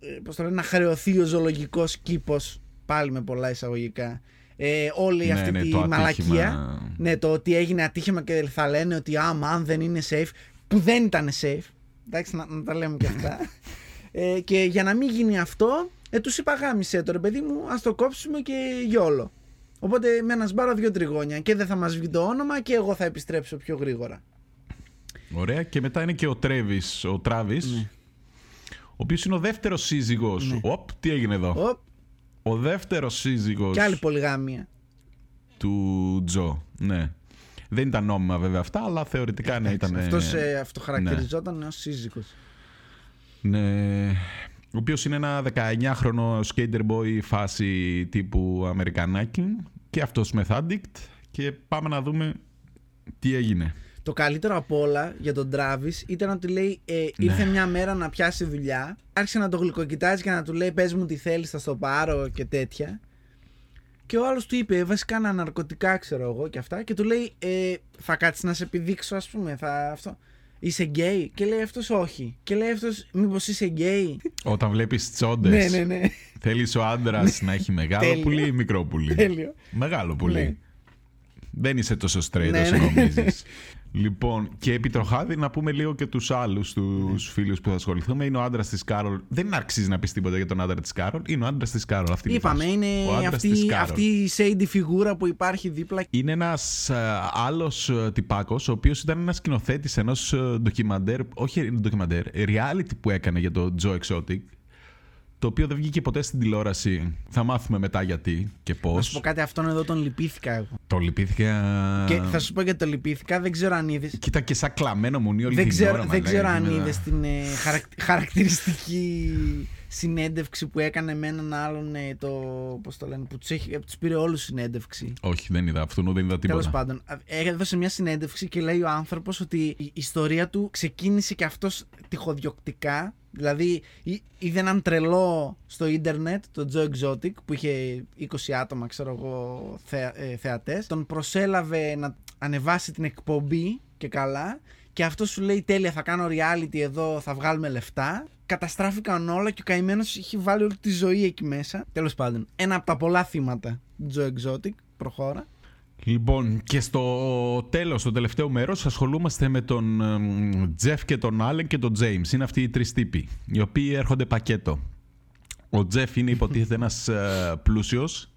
ε, πώς το λένε, να χρεωθεί ο ζωολογικός κήπος, πάλι με πολλά εισαγωγικά, ε, όλη Ναι, αυτή ναι, τη το ατύχημα. μαλακία. Ναι, το ότι έγινε ατύχημα και θα λένε ότι άμα αν δεν είναι safe, που δεν ήταν safe. Εντάξει, να, να τα λέμε και αυτά. *laughs* ε, και για να μην γίνει αυτό, ε, τους είπα γάμισε το ρε παιδί μου, ας το κόψουμε και γιόλο. Οπότε με ένα σπάρο δύο τριγώνια και δεν θα μας βγει το όνομα και εγώ θα επιστρέψω πιο γρήγορα. Ωραία. Και μετά είναι και ο Τρέβης, ο Τράβης, Ναι. ο οποίος είναι ο δεύτερος σύζυγος. Οπ, τι έγινε εδώ; Οπ, Ο δεύτερος σύζυγος και άλλη πολυγάμια. του Τζο. Ναι. Δεν ήταν νόμιμα βέβαια αυτά, αλλά θεωρητικά ναι, ήταν. Αυτός ε, αυτοχαρακτηριζόταν ως σύζυγος. Ναι. Ο οποίος είναι ένα 19χρονο skater boy φάση τύπου Αμερικανάκι και αυτός meth addict και πάμε να δούμε τι έγινε. Το καλύτερο απ' όλα για τον Τράβη ήταν ότι λέει ε, ήρθε μια μέρα να πιάσει δουλειά. Άρχισε να το γλυκοκοιτάζει και να του λέει: Πες μου τι θέλεις, θα στο πάρω και τέτοια. Και ο άλλος του είπε: Βασικά ένα ναρκωτικά, ξέρω εγώ και αυτά. Και του λέει: ε, Θα κάτσεις να σε πηδήξω, ας πούμε. Θα, αυτό. Είσαι γκέι; Και λέει αυτός: Όχι. Και λέει αυτός: Μήπως είσαι γκέι; Όταν βλέπεις τσόντες, ναι, ναι, ναι. θέλεις ο άντρας να έχει μεγάλο Τέλειο. πουλί ή μικρό πουλί; Τέλειο. Μεγάλο πουλί. Ναι. Δεν είσαι τόσο straight Ναι, όσο ναι. *laughs* νομίζεις. λοιπόν, και επί τροχάδι να πούμε λίγο και τους άλλους τους Ναι. φίλους που θα ασχοληθούμε. Είναι ο άντρας της Κάρολ. Δεν αξίζει να πεις τίποτα για τον άντρα της Κάρολ. Είναι ο άντρας της Κάρολ. Αυτή είναι η Είπαμε, φάση. είναι Ο άντρας της αυτή, Κάρολ. αυτή η shady φιγούρα που υπάρχει δίπλα. Είναι ένας ε, άλλος ε, τυπάκος, ο οποίος ήταν ένας σκηνοθέτης ενός ε, ντοκιμαντέρ, όχι ντοκιμαντέρ, reality που έκανε για το Joe Exotic, το οποίο δεν βγήκε ποτέ στην τηλεόραση. Θα μάθουμε μετά γιατί και Να σου πω πώς. κάτι, αυτόν εδώ τον λυπήθηκα εγώ. Το λυπήθηκα... Και θα σου πω γιατί το λυπήθηκα, δεν ξέρω αν είδες. Κοίτα και σαν κλαμμένο μουνί όλη Δεν την ξέρω, ώρα. δεν μαλάκα, ξέρω αν γίνεται. είδες την ε, χαρακ- χαρακτηριστική συνέντευξη που έκανε με έναν άλλον ε, το. Πώς το λένε, που τους τους πήρε όλους συνέντευξη. Όχι, δεν είδα αυτόν, δεν είδα τίποτα. Τέλος πάντων, ε, έδωσε μια συνέντευξη και λέει ο άνθρωπος ότι η ιστορία του ξεκίνησε και αυτός τυχοδιοκτικά. Δηλαδή, εί- είδε έναν τρελό στο ίντερνετ, τον Joe Exotic, που είχε 20 άτομα, ξέρω εγώ, θεα, ε, θεατές. Τον προσέλαβε να ανεβάσει την εκπομπή και καλά. Και αυτός σου λέει: Τέλεια, θα κάνω reality εδώ, θα βγάλουμε λεφτά. Καταστράφηκαν όλα και ο καημένος είχε βάλει όλη τη ζωή εκεί μέσα. Τέλος πάντων, ένα από τα πολλά θύματα του Joe Exotic. Προχώρα. Λοιπόν, και στο τέλος, στο τελευταίο μέρος, ασχολούμαστε με τον Τζεφ και τον Άλεν και τον Τζέιμς. Είναι αυτοί οι τρεις τύποι, οι οποίοι έρχονται πακέτο. Ο Τζεφ είναι υποτίθεται ένας ε, πλούσιος,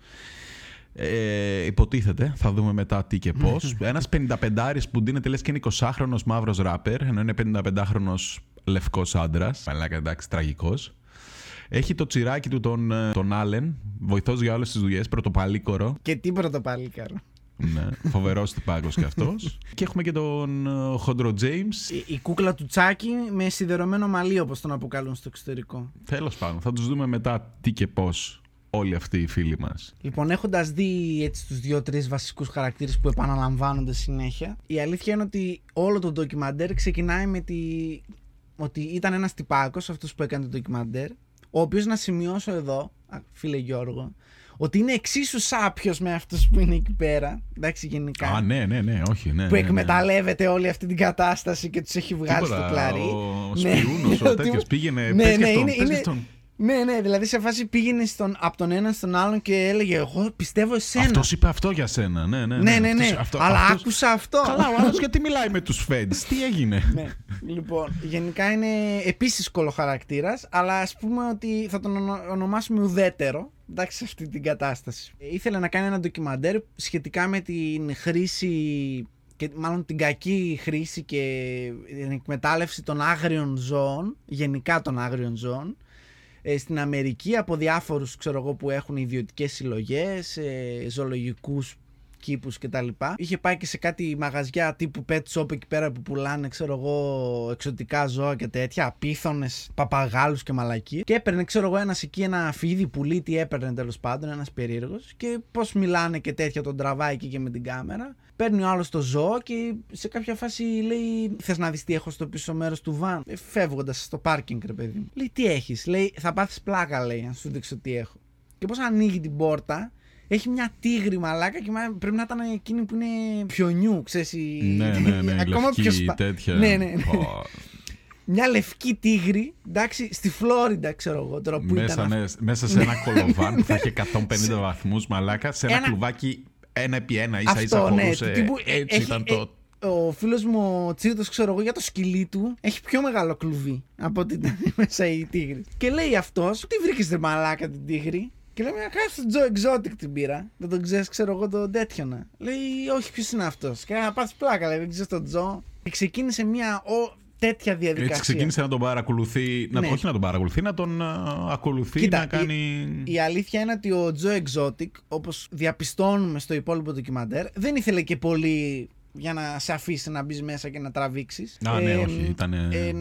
ε, υποτίθεται, θα δούμε μετά τι και πώς. *laughs* ένας 55άρης που ντύνεται λες και είναι 20χρονος μαύρος ράπερ, ενώ είναι 55χρονος λευκός άντρας. Παλάκα εντάξει, τραγικός. Έχει το τσιράκι του τον, ε, τον Άλεν, βοηθός για όλες τις δουλειές, πρωτοπαλίκορο. Και τι πρωτοπαλίκαρο. Ναι, φοβερός τυπάκος κι αυτός. *laughs* και έχουμε και τον Χοντρο Τζέιμς. Η, η, κούκλα του Τσάκη με σιδερωμένο μαλλί, όπως τον αποκαλούν στο εξωτερικό. Τέλος πάντων, θα τους δούμε μετά τι και πώς όλοι αυτοί οι φίλοι μας. Λοιπόν, έχοντας δει έτσι τους δύο-τρεις βασικούς χαρακτήρες που επαναλαμβάνονται συνέχεια, η αλήθεια είναι ότι όλο το ντοκιμαντέρ ξεκινάει με τη. Ότι ήταν ένας τυπάκος, αυτός που έκανε το ντοκιμαντέρ, ο οποίος να σημειώσω εδώ, φίλε Γιώργο, ότι είναι εξίσου σάπιος με αυτούς που είναι εκεί πέρα. Εντάξει, γενικά. Α, ναι, ναι, ναι, όχι. Ναι, που ναι, ναι. εκμεταλλεύεται όλη αυτή την κατάσταση και τους έχει βγάλει στο κλαρί. Ο Σπιούνο, ο *laughs* τέτοιος πήγαινε. Ναι, ναι, είναι, είναι, ναι, ναι, δηλαδή σε φάση πήγαινε στον, από τον ένα στον άλλον και έλεγε Εγώ πιστεύω εσένα. Αυτός είπε αυτό για σένα. Ναι, ναι, ναι. ναι, ναι, ναι. Αυτό, Αλλά αυτός... άκουσα αυτό. Καλά, ο άλλος γιατί μιλάει με τους Feds, τι έγινε; ναι. Λοιπόν, γενικά είναι επίσης κολοχαρακτήρα, αλλά ας πούμε ότι θα τον ονομάσουμε ουδέτερο. Εντάξει, σε αυτή την κατάσταση. Ήθελε να κάνει ένα ντοκιμαντέρ σχετικά με την χρήση και μάλλον την κακή χρήση και την εκμετάλλευση των άγριων ζώων, γενικά των άγριων ζώων, ε, στην Αμερική από διάφορους ξέρω εγώ, που έχουν ιδιωτικές συλλογές, ε, ζωολογικούς κήπους κτλ. Είχε πάει και σε κάτι μαγαζιά τύπου pet shop εκεί πέρα που πουλάνε ξέρω εγώ εξωτικά ζώα και τέτοια, απίθονες παπαγάλους και μαλακίες και έπαιρνε ξέρω εγώ ένας εκεί ένα φίδι πουλί τι έπαιρνε τέλος πάντων ένας περίεργος και πώς μιλάνε και τέτοια τον τραβάει εκεί και με την κάμερα Παίρνει ο άλλος το ζώο και σε κάποια φάση λέει: Θες να δεις τι έχω στο πίσω μέρος του βαν. Ε, Φεύγοντας στο πάρκινγκ, ρε παιδί μου. Λέει: Τι έχεις; Λέει: Θα πάθεις πλάκα, λέει, αν σου δείξω τι έχω. Και πώς ανοίγει την πόρτα, έχει μια τίγρη μαλάκα και πρέπει να ήταν εκείνη που είναι πιο νιου, ξέρεις. Ναι, ναι, ναι. Ακόμα λευκή, πιο σπα... τέτοια. Ναι, ναι, ναι. Μια λευκή τίγρη, εντάξει, στη Φλόριντα, ξέρω εγώ τώρα που μέσα, ήταν. Ναι, μέσα σε ένα κολοβάν που θα έχει 150 βαθμούς μαλάκα, σε ένα, ένα κλουβάκι ένα επί ένα ίσα ίσα ναι, χωρούσε. Τύπου, έτσι έχει, ήταν το... Ε, ο φίλος μου ο Τσίρτος, ξέρω εγώ, για το σκυλί του έχει πιο μεγάλο κλουβί από ότι ήταν *laughs* μέσα η τίγρη. Και λέει αυτός, τι βρήκες ρε μαλάκα την τίγρη; Και λέει, Κάτσε τον Τζο Exotic την πήρα. Δεν τον ξέρεις, ξέρω εγώ, τον τέτοιο να. Λέει, Όχι, ποιος είναι αυτός. Και να πας πλάκα, λέει, δεν ξέρεις τον Τζο. Και ξεκίνησε μια τέτοια διαδικασία. Έτσι ξεκίνησε να τον παρακολουθεί, να, ναι. όχι να τον παρακολουθεί, να τον ακολουθεί, Κοίτα, να κάνει... Η, η, αλήθεια είναι ότι ο Τζο Exotic, όπως διαπιστώνουμε στο υπόλοιπο ντοκιμαντέρ, δεν ήθελε και πολύ για να σε αφήσει να μπεις μέσα και να τραβήξεις. Α, ναι, όχι, ήταν. Ε,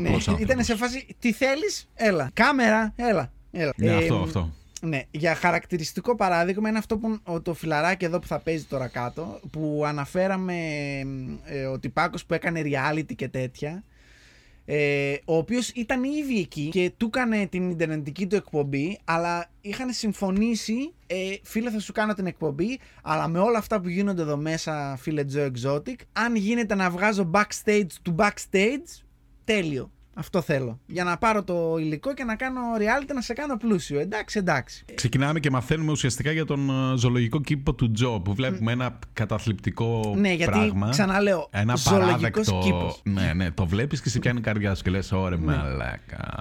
ναι, ήταν σε φάση, τι θέλεις, έλα. Κάμερα, έλα. έλα. Ναι, αυτό, αυτό. Ναι, για χαρακτηριστικό παράδειγμα είναι αυτό που το φιλαράκι εδώ που θα παίζει τώρα κάτω που αναφέραμε ε, ο τυπάκος που έκανε reality και τέτοια ε, ο οποίος ήταν ήδη εκεί και του έκανε την ιντερνετική του εκπομπή αλλά είχαν συμφωνήσει ε, φίλε θα σου κάνω την εκπομπή αλλά με όλα αυτά που γίνονται εδώ μέσα φίλε Joe Exotic αν γίνεται να βγάζω backstage του backstage τέλειο αυτό θέλω. Για να πάρω το υλικό και να κάνω reality να σε κάνω πλούσιο. Εντάξει, εντάξει. Ξεκινάμε και μαθαίνουμε ουσιαστικά για τον ε, ζωολογικό κήπο του Τζο που βλέπουμε ένα καταθλιπτικό ναι, γιατί, πράγμα. Ξαναλέω. Ένα παράδεκτο. Κήπος. Ναι, ναι, το βλέπεις και σε πιάνει η καρδιά σου και λες: Ωρε ναι. μαλάκα.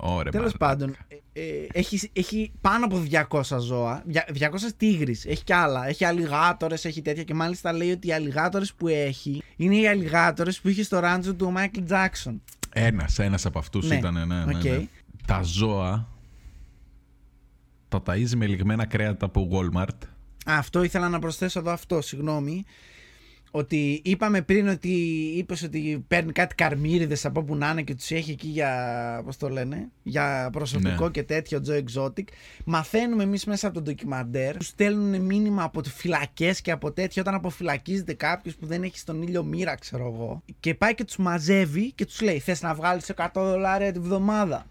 Ωρε Τέλος πάντων, ε, ε, έχει, έχει πάνω από 200 ζώα. 200 τίγρης. Έχει κι άλλα. Έχει αλιγάτορες, έχει τέτοια. Και μάλιστα λέει ότι οι αλιγάτορες που έχει είναι οι αλιγάτορες που είχε στο ράντζο του ο Μάικλ Τζάξον. Ένας, ένας από αυτούς ναι. ήταν. Ναι, ναι, ναι, Τα ζώα τα ταΐζει με λιγμένα κρέατα από Walmart. Αυτό ήθελα να προσθέσω εδώ αυτό, συγγνώμη ότι είπαμε πριν ότι είπες ότι παίρνει κάτι καρμύριδες από όπου να είναι και τους έχει εκεί για, πώς το λένε, για προσωπικό ναι. και τέτοιο, Joe Exotic. Μαθαίνουμε εμείς μέσα από το ντοκιμαντέρ, τους στέλνουν μήνυμα από φυλακές και από τέτοια όταν αποφυλακίζεται κάποιος που δεν έχει στον ήλιο μοίρα, ξέρω εγώ. Και πάει και τους μαζεύει και τους λέει: Θες να βγάλεις 100 δολάρια τη βδομάδα;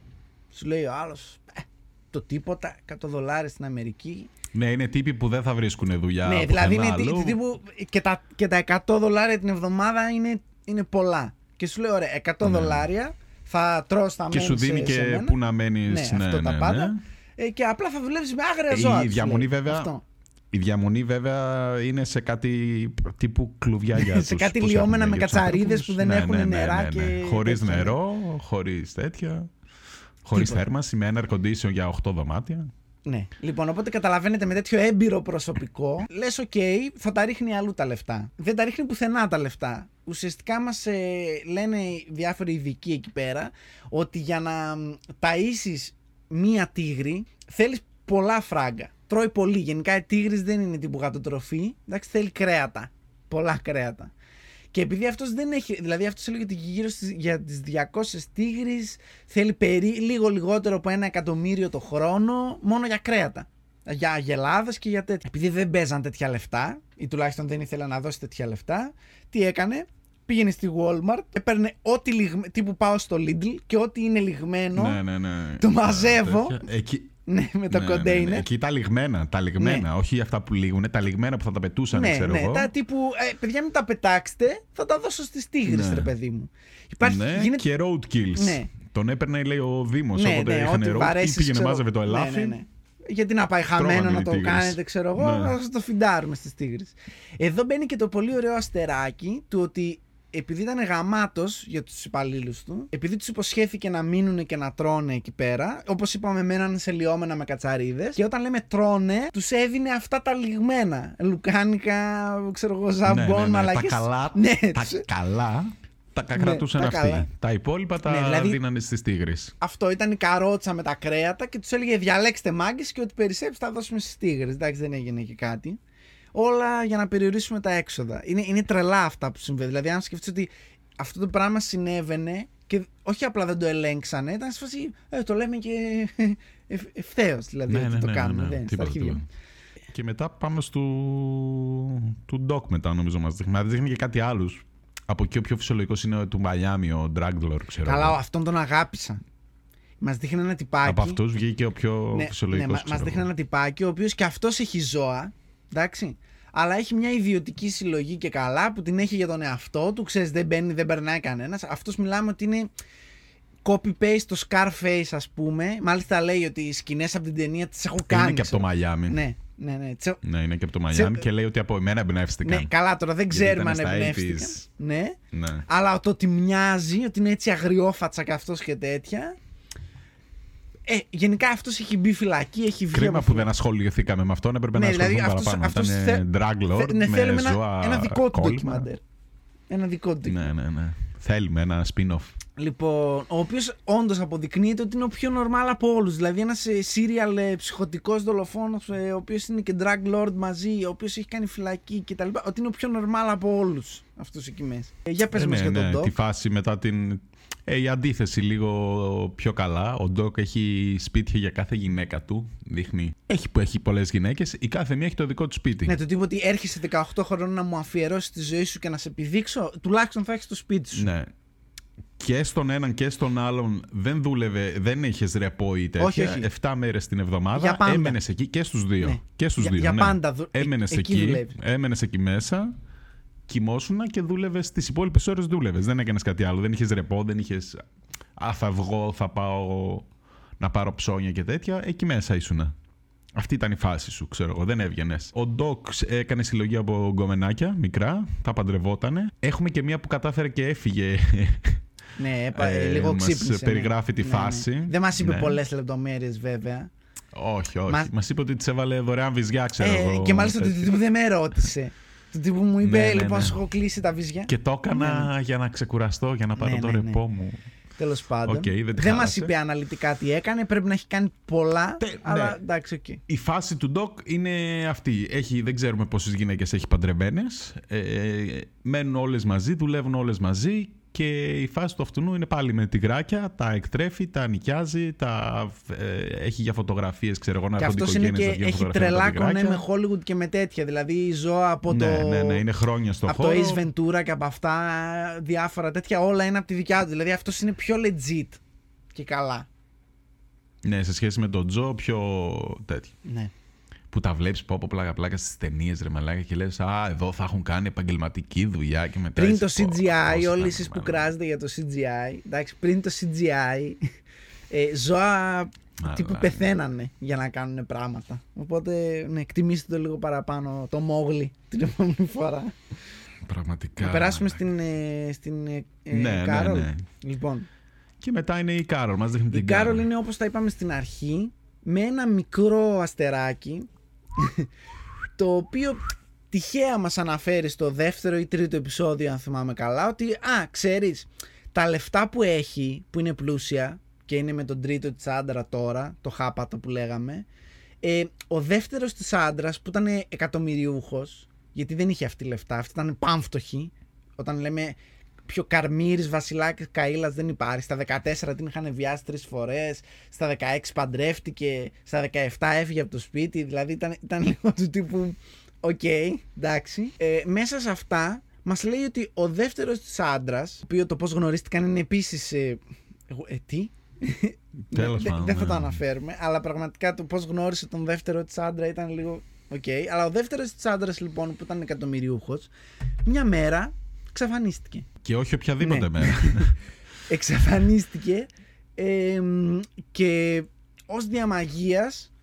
Σου λέει ο άλλος: ε, το τίποτα, 100 δολάρια στην Αμερική ναι, είναι τύποι που δεν θα βρίσκουν δουλειά. Ναι, δηλαδή είναι τύποι που και τα, και τα 100 δολάρια την εβδομάδα είναι, είναι πολλά. Και σου λέει, ωραία, 100 ναι. δολάρια θα τρως, θα Και σου μένεις, δίνει ε, και σε μένα. που να μένεις. Ναι, αυτό τα πάντα. Ε, και απλά θα δουλεύει με άγρια ζώα. Η τους διαμονή λέει. βέβαια Αυτό. Η διαμονή βέβαια είναι σε κάτι τύπου κλουβιά για *laughs* Σε τους- κάτι πώς λιώμενα έχουν, με για τους κατσαρίδες άνθρωπους. που δεν Ναι, έχουν ναι, ναι, νερά ναι, και ναι. Χωρίς τέτοια, ναι. νερό, χωρίς τέτοια. Χωρίς Τίποτα. θέρμανση, με ένα air condition για 8 δωμάτια. Ναι. Λοιπόν, οπότε καταλαβαίνετε με τέτοιο έμπειρο προσωπικό, λες: οκ, θα τα ρίχνει αλλού τα λεφτά. Δεν τα ρίχνει πουθενά τα λεφτά. Ουσιαστικά μας λένε οι διάφοροι ειδικοί εκεί πέρα ότι για να ταΐσεις μία τίγρη θέλεις πολλά φράγκα. Τρώει πολύ. Γενικά η τίγρης δεν είναι τύπου γατοτροφή. Εντάξει, θέλει κρέατα. Πολλά κρέατα. Και επειδή αυτός δεν έχει. Δηλαδή, αυτός έλεγε ότι γύρω στις, για τις 200 τίγρε θέλει περί, λίγο λιγότερο από ένα εκατομμύριο το χρόνο μόνο για κρέατα. Για αγελάδες και για τέτοια. Επειδή δεν παίζαν τέτοια λεφτά, ή τουλάχιστον δεν ήθελε να δώσει τέτοια λεφτά, τι έκανε; Πήγαινε στη Walmart, έπαιρνε ό,τι λιγμένο. τύπου πάω στο Lidl και ό,τι είναι λιγμένο. Ναι, ναι, ναι. Το μαζεύω. Τέτοια. Εκεί, Ναι, με το ναι, ναι, ναι. κοντέινερ. Εκεί τα λιγμένα, τα λιγμένα, όχι αυτά που λήγουν, τα λιγμένα που θα τα πετούσαν, Ναι, ξέρω ναι, εγώ. τα τύπου, ε, παιδιά μην τα πετάξετε, θα τα δώσω στις τίγρες Ναι. ρε παιδί μου. Υπάρχει, ναι, γίνεται- και roadkills. Ναι. Τον έπαιρνε, λέει, ο Δήμος. ναι, όποτε ναι, είχαν ό,τι roadkill, βαρέσεις, πήγαινε, ξέρω- μάζευε το ναι, ελάφι. ναι, ναι. Γιατί να πάει χαμένο Τρώγανε να οι το τίγρες. κάνετε, ξέρω εγώ, Ναι. να το φιντάρουμε στις τίγρες. Εδώ μπαίνει και το πολύ ωραίο αστεράκι του ότι επειδή ήταν γαμάτος για τους υπαλλήλους του, επειδή τους υποσχέθηκε να μείνουν και να τρώνε εκεί πέρα, όπως είπαμε, μένανε σε λιώμενα με κατσαρίδες. Και όταν λέμε τρώνε, τους έδινε αυτά τα λιγμένα. Λουκάνικα, ξέρω εγώ, ζαμπόν, Ναι, ναι, ναι. Τα μαλακές. καλά, Ναι, τα τους- καλά τα Ναι, κρατούσαν τα αυτοί. καλά. Τα υπόλοιπα τα Ναι, δηλαδή- δίνανε στις τίγρες. Αυτό ήταν η καρότσα με τα κρέατα και τους έλεγε διαλέξτε μάγκες και ό,τι περισσέψει θα δώσουμε στις τίγρες. Εντάξει, δεν έγινε και κάτι. Όλα για να περιορίσουμε τα έξοδα. Είναι, είναι τρελά αυτά που συμβαίνει. Δηλαδή, αν σκεφτείς ότι αυτό το πράγμα συνέβαινε και όχι απλά δεν το ελέγξανε, ήταν σε φάση. Ε, το λέμε και *laughs* ευ, ευθέως δηλαδή ότι το κάνουμε. Δεν, στα Τίποτα, αρχίδια. τίποτα. Και μετά πάμε στο του ντοκ μετά νομίζω μας δείχνει. Μας δείχνει και κάτι άλλους. Από εκεί ο πιο φυσιολογικός είναι του Μαϊάμι, ο Dragdlor, ξέρω Καλά, εγώ. αυτόν τον αγάπησα. Μας δείχνει ένα τυπάκι. Από αυτούς βγήκε ο πιο ναι, φυσιολογικός, ναι, μα ξέρω δείχνει εγώ. ένα τυπάκι ο οποίος και αυτός έχει ζώα. Εντάξει. Αλλά έχει μια ιδιωτική συλλογή και καλά που την έχει για τον εαυτό του. Ξέρεις, δεν μπαίνει, δεν περνάει κανένας. Αυτό μιλάμε ότι είναι copy-paste το Scarface, ας πούμε. Μάλιστα λέει ότι οι σκηνές από την ταινία τις έχω κάνει. Είναι και από το ξέρω. Μαϊάμι. Ναι, ναι, ναι. Τσε- Ναι, είναι και από το Μαϊάμι Τσε- και λέει ότι από εμένα εμπνεύστηκαν. ναι, καλά, τώρα δεν Γιατί ξέρουμε αν ήταν στα εμπνεύστηκαν. 80s. Ναι. Ναι. Αλλά το ότι μοιάζει, ότι είναι έτσι αγριόφατσα κι αυτός και τέτοια. Ε, γενικά αυτός έχει μπει φυλακή, έχει βγει. Κρίμα από που δεν ασχοληθήκαμε με αυτόν, έπρεπε Ναι, να δηλαδή ασχοληθούμε αυτός, παραπάνω. αυτός Ήταν drag lord θε- ναι, με θέλουμε ζώα ένα, ένα δικό του κόλλημα. ντοκιμαντέρ. Ένα δικό του Ναι, ναι, ναι. Θέλουμε ένα spin-off. Λοιπόν, ο οποίος όντως αποδεικνύεται ότι είναι ο πιο normal από όλους. Δηλαδή, ένας serial ε, ψυχοτικός δολοφόνος, ο οποίος είναι και drag lord μαζί, ο οποίος έχει κάνει φυλακή κτλ. Ότι είναι ο πιο normal από όλους αυτούς εκεί μέσα. Ε, για πες Ε, μας ναι, για τον ναι, Doc. τη φάση μετά την. Ε, η αντίθεση λίγο πιο καλά. Ο Ντόκ έχει σπίτια για κάθε γυναίκα του. Δείχνει. Έχει, που έχει πολλές γυναίκες. Η κάθε μία έχει το δικό του σπίτι. Ναι, το τύπο ότι έρχεσαι 18 χρόνων να μου αφιερώσεις τη ζωή σου και να σε επιδείξω, τουλάχιστον θα έχεις το σπίτι σου. Ναι. Και στον έναν και στον άλλον δεν δούλευε, δεν είχες ρεπό ή τέτοια. Όχι, όχι. 7 μέρες την εβδομάδα. Για πάντα. Έμενες εκεί και στους δύο. Ναι. Και στους Για- δύο. για ναι. πάντα δου- ε- Έμενες εκεί εκεί. δουλεύεις. Έμενες εκεί μέσα. Κοιμόσουνα και δούλευες. Τις υπόλοιπες ώρες δούλευες. Δεν έκανες κάτι άλλο. Δεν είχες ρεπό, δεν είχες. Α, θα βγω, θα πάω να πάρω ψώνια και τέτοια. Εκεί μέσα ήσουνα. Αυτή ήταν η φάση σου, ξέρω εγώ. Δεν έβγαινες. Ο Ντόκ έκανε συλλογή από γκομενάκια μικρά, τα παντρευότανε. Έχουμε και μία που κατάφερε και έφυγε. Ναι, *laughs* έπα- Ε, λίγο μας ξύπνησε. περιγράφει τη ναι. Ναι, ναι. φάση. Δεν μας είπε Ναι. πολλές λεπτομέρειες βέβαια. όχι, όχι. Μα- Μας είπε ότι τη έβαλε δωρεάν βυζιά, ξέρω Ε, εγώ. και μάλιστα το τέτοιο. τύπου δεν με ρώτησε. Το τύπου μου είπε, Ναι, ναι, λοιπόν, ναι. σου έχω κλείσει τα βυζιά. Και το έκανα για να ξεκουραστώ, για να πάρω Ναι, το ναι, ναι. ρεπό μου. Τέλος πάντων. Οκ, δεν τη δεν μας χάλασε. είπε αναλυτικά τι έκανε. Πρέπει να έχει κάνει πολλά. Τε- αλλά ναι. εντάξει, οκ. Η φάση του Doc είναι αυτή. Έχει, δεν ξέρουμε πόσες γυναίκες έχει παντρεμένες. Ε, μένουν όλες μαζί, δουλεύουν όλες μαζί. Και η φάση του αυτού είναι πάλι με τυγράκια, τα εκτρέφει, τα νοικιάζει, τα ε, έχει για φωτογραφίες, ξέρω εγώ, να Και έρχονται αυτός είναι οικογένειες και να βγαίνουν έχει φωτογραφία τρελά με τα κονέ με τυγράκια. Hollywood και με τέτοια. Δηλαδή ζώα από Ναι, το. ναι, ναι, είναι χρόνια στο από χώρο. το Ace Ventura και από αυτά διάφορα τέτοια. Όλα είναι από τη δικιά του. Δηλαδή αυτός είναι πιο legit. Και καλά. Ναι, σε σχέση με τον Τζο, πιο τέτοιο. Ναι. Που τα βλέπεις πω από πλάκα πλάκα στις ταινίες ρε μαλάκα και λες: Α, εδώ θα έχουν κάνει επαγγελματική δουλειά και μετά. Πριν είσαι, το «Πω, CGI, πώς όλοι θα εσείς που κάνουμε». κράζετε για το CGI, εντάξει, πριν το CGI, ε, ζώα τύπου ναι. πεθαίνανε για να κάνουν πράγματα. Οπότε, ναι, εκτιμήστε το λίγο παραπάνω το Μόγλι την επόμενη φορά. Πραγματικά. Να περάσουμε μαλάκα. στην, ε, στην ε, ε, Ναι, ναι, Κάρολ. ναι. Λοιπόν, Και μετά είναι η Κάρολ. Μας δείχνει η την Κάρολ είναι όπως τα είπαμε στην αρχή, με ένα μικρό αστεράκι, το οποίο τυχαία μας αναφέρει στο δεύτερο ή τρίτο επεισόδιο, αν θυμάμαι καλά, ότι, α, ξέρεις, τα λεφτά που έχει, που είναι πλούσια, και είναι με τον τρίτο της άντρα τώρα, το χάπατο που λέγαμε, ε, ο δεύτερος της άντρας που ήταν εκατομμυριούχος, γιατί δεν είχε αυτή λεφτά, αυτή ήταν πάμφτωχη, όταν λέμε πιο Καρμύρης, Βασιλάκης, Καΐλας δεν υπάρχει. Στα 14 την είχαν βιάσει τρεις φορές, στα 16 παντρεύτηκε, στα 17 έφυγε από το σπίτι, δηλαδή ήταν, ήταν λίγο του τύπου οκ, εντάξει. Ε, μέσα σε αυτά μας λέει ότι ο δεύτερος της άντρας, το οποίο το πώς γνωρίστηκαν είναι επίσης... Ε, εγώ, ε, τι; *laughs* Τέλος Δεν- πάντων, Δεν θα το ναι. αναφέρουμε, αλλά πραγματικά το πώς γνώρισε τον δεύτερο της άντρα ήταν λίγο οκ. Αλλά ο δεύτερος της άντρας λοιπόν που ήταν εκατομμυριούχος, μια μέρα εξαφανίστηκε Και όχι οποιαδήποτε Ναι. μέρα. *laughs* εξαφανίστηκε ε, μ, και ως διαμαγείας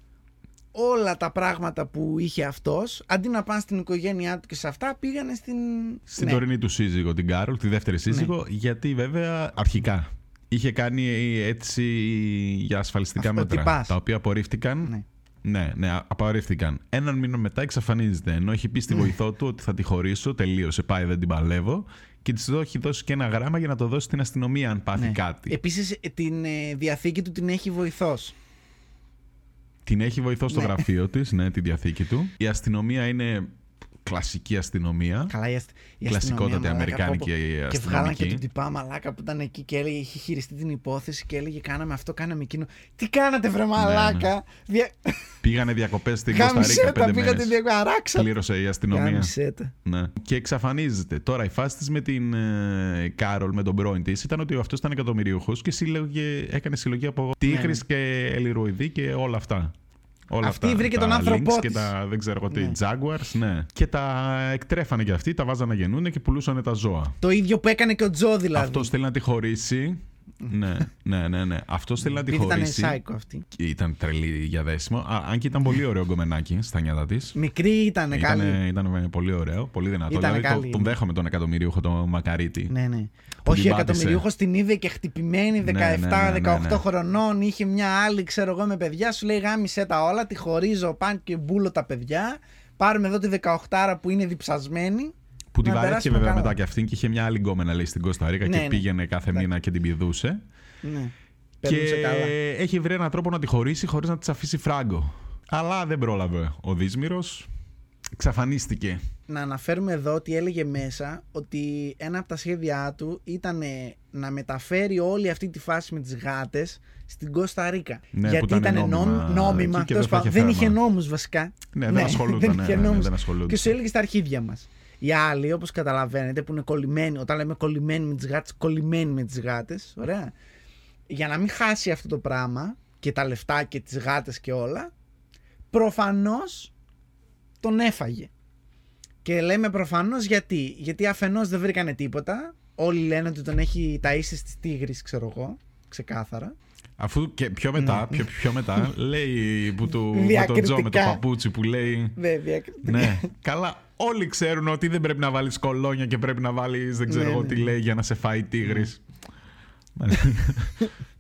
όλα τα πράγματα που είχε αυτός αντί να πάνε στην οικογένειά του και σε αυτά πήγανε στην... Στην Ναι. τωρινή του σύζυγο, την Κάρολ, τη δεύτερη σύζυγο, γιατί βέβαια αρχικά είχε κάνει έτσι για ασφαλιστικά Αυτό, μέτρα. τυπάς. Τα οποία απορρίφθηκαν. Ναι. Ναι, ναι, απορρίφθηκαν. Έναν μήνα μετά εξαφανίζεται. Ενώ έχει πει στη Ναι. βοηθό του ότι θα τη χωρίσω, τελείωσε, πάει, δεν την παλεύω. Και της έχει δώσει και ένα γράμμα για να το δώσει στην αστυνομία αν πάθει Ναι. κάτι. Επίσης ε, την ε, διαθήκη του την έχει βοηθός. Την έχει βοηθό στο Ναι. γραφείο της, ναι, τη διαθήκη του. Η αστυνομία είναι κλασική αστυνομία. Καλά, η, ασ... η Κλασικότατη αστυνομία, μαλάκα, αμερικάνικη πω, πω. Και βγάλαν και αστυνομική. τον τυπά μαλάκα που ήταν εκεί και έλεγε, είχε χειριστεί την υπόθεση και έλεγε κάναμε αυτό, κάναμε εκείνο. Τι κάνατε Ναι, βρε μαλάκα; Δια... Πήγανε διακοπές στην Κωνσταντίνα Γάμισέ τα, πέντε πήγατε μέρες. διακοπές, αράξατε. Πλήρωσε η αστυνομία. Γάμισέ τα. Ναι. Και εξαφανίζεται. Τώρα η φάση της με την ε, Κάρολ, με τον πρώην της, ήταν ότι αυτός ήταν εκατομμυριούχος και σύλλογε, έκανε συλλογή από τίγρη Ναι. και ελιροειδή και όλα αυτά. Όλα Αυτή αυτά. βρήκε τα τον άνθρωπό Lynx και της. τα δεν ξέρω εγώ τι, Ναι. Jaguars, ναι. Και τα εκτρέφανε και αυτοί, τα βάζανε να γεννούν και πουλούσαν τα ζώα. Το ίδιο που έκανε και ο Τζο δηλαδή. Αυτό θέλει να τη χωρίσει. ναι, ναι, ναι, ναι. Αυτό θέλει να τη Επειδή ήταν χωρίσει. σάικο αυτή. Και Ήταν τρελή για δέσιμο. Α, αν και ήταν πολύ ωραίο γκομενάκι στα νιάτα της. Μικρή ήταν καλή. Ήταν, ήταν πολύ ωραίο, πολύ δυνατό. Ήτανε δηλαδή, καλή. το- τον δέχομαι τον εκατομμυρίουχο, τον Μακαρίτη. Ναι, ναι. Που Όχι, την ο εκατομμυριούχος την είδε και χτυπημένη 17-18 Ναι, ναι, ναι, ναι, ναι. χρονών. Είχε μια άλλη, ξέρω εγώ, με παιδιά. Σου λέει γάμισε τα όλα, τη χωρίζω, πάνε και μπούλο τα παιδιά. Πάρουμε εδώ τη 18 που είναι διψασμένη. Που τη Να βαρέθηκε περάσουμε βέβαια καλά. μετά και αυτήν και είχε μια άλλη γκόμενα λέει στην Κωνσταντίνα Ναι, και ναι. πήγαινε κάθε Εντάξει. μήνα και την πηδούσε. Ναι. Και Περνούσε καλά. έχει βρει έναν τρόπο να τη χωρίσει χωρίς να της αφήσει φράγκο. Αλλά δεν πρόλαβε. Ο Δίσμηρο εξαφανίστηκε. Να αναφέρουμε εδώ ότι έλεγε μέσα ότι ένα από τα σχέδιά του ήταν να μεταφέρει όλη αυτή τη φάση με τις γάτες στην Κώστα Ρίκα. Ναι, Γιατί που ήταν ήταν νόμιμα νόμιμα, νόμιμα εκεί και τέλος δεν θα πάντων. είχε δεν είχε θέμα. νόμους βασικά. Ναι, δεν ασχολούνταν, δεν ναι, είχε ναι, ναι, νόμους. δεν ασχολούνταν. Και σου έλεγε στα αρχίδια μας. Οι άλλοι, όπως καταλαβαίνετε, που είναι κολλημένοι, όταν λέμε κολλημένοι με τις γάτες, κολλημένοι με τις γάτες, ωραία. Για να μην χάσει αυτό το πράγμα και τα λεφτά και τις γάτες και όλα, προφανώς τον έφαγε. Και λέμε προφανώς γιατί. Γιατί αφενός δεν βρήκανε τίποτα. Όλοι λένε ότι τον έχει ταΐσει στις τίγρης, ξέρω εγώ. Ξεκάθαρα. Αφού και πιο μετά, Ναι. πιο, πιο μετά λέει που του, με τον Τζο με το Διακριτικά. παπούτσι που λέει Δεν διακριτικά. Ναι, καλά. Όλοι ξέρουν ότι δεν πρέπει να βάλεις κολόνια και πρέπει να βάλεις δεν ξέρω Ναι, εγώ ναι. τι λέει για να σε φάει τίγρης. *laughs*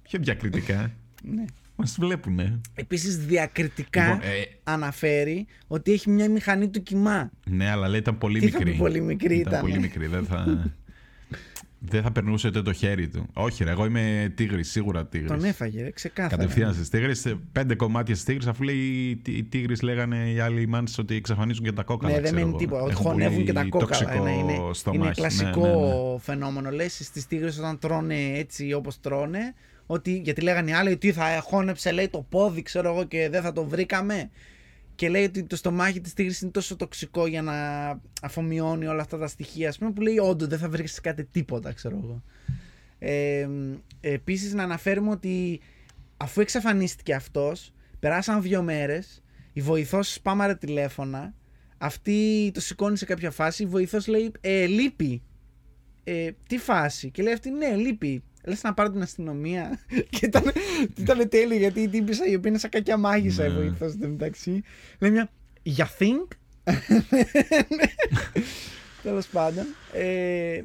Πιο διακριτικά. Ναι. Μας βλέπουνε. Επίσης διακριτικά Λοιπόν, ε, αναφέρει ότι έχει μια μηχανή του κοιμά. ναι, αλλά λέει ήταν πολύ Τι θα μικρή. πει πολύ μικρή ήταν, πολύ ε; μικρή. Δεν θα, δεν θα περνούσε ούτε το χέρι του. Όχι, ρε, εγώ είμαι τίγρης, σίγουρα τίγρης. Τον έφαγε, ρε, ξεκάθαρα. Κατευθείαν στις τίγρες. Πέντε κομμάτια στις τίγρες, αφού λέει οι- οι τίγρες λέγανε οι άλλοι μάνε ότι εξαφανίζουν και τα κόκαλα. Ναι, δεν ξέρω μένει εγώ. τίποτα. Ότι Έχουν χωνεύουν πολύ και τα κόκαλα. τοξικό Ναι, είναι, στομάχι. είναι Ναι, κλασικό ναι, ναι. φαινόμενο. Λες στις τίγρες όταν τρώνε έτσι όπως τρώνε. Ότι, γιατί λέγανε οι άλλοι ότι θα χώνεψε λέει το πόδι ξέρω εγώ και δεν θα το βρήκαμε. Και λέει ότι το στομάχι της τίγρης είναι τόσο τοξικό για να αφομοιώνει όλα αυτά τα στοιχεία. Ας πούμε, που λέει όντως δεν θα βρεις κάτι τίποτα ξέρω εγώ. Ε, επίσης να αναφέρουμε ότι αφού εξαφανίστηκε αυτός περάσαν δύο μέρες η βοηθός σπάμαρε τηλέφωνα. Αυτή το σηκώνει σε κάποια φάση. Η βοηθός λέει: ε, Λείπει. Ε, τι φάση. Και λέει αυτή: Ναι, λείπει. Λες να πάρω την αστυνομία. *laughs* και ήταν, ήταν τέλειο γιατί η τύπησα η οποία είναι σαν κακιά μάγισσα η Ναι. βοηθό στην μεταξύ. Λέει μια. Για think. *laughs* Τέλος πάντων. Ε,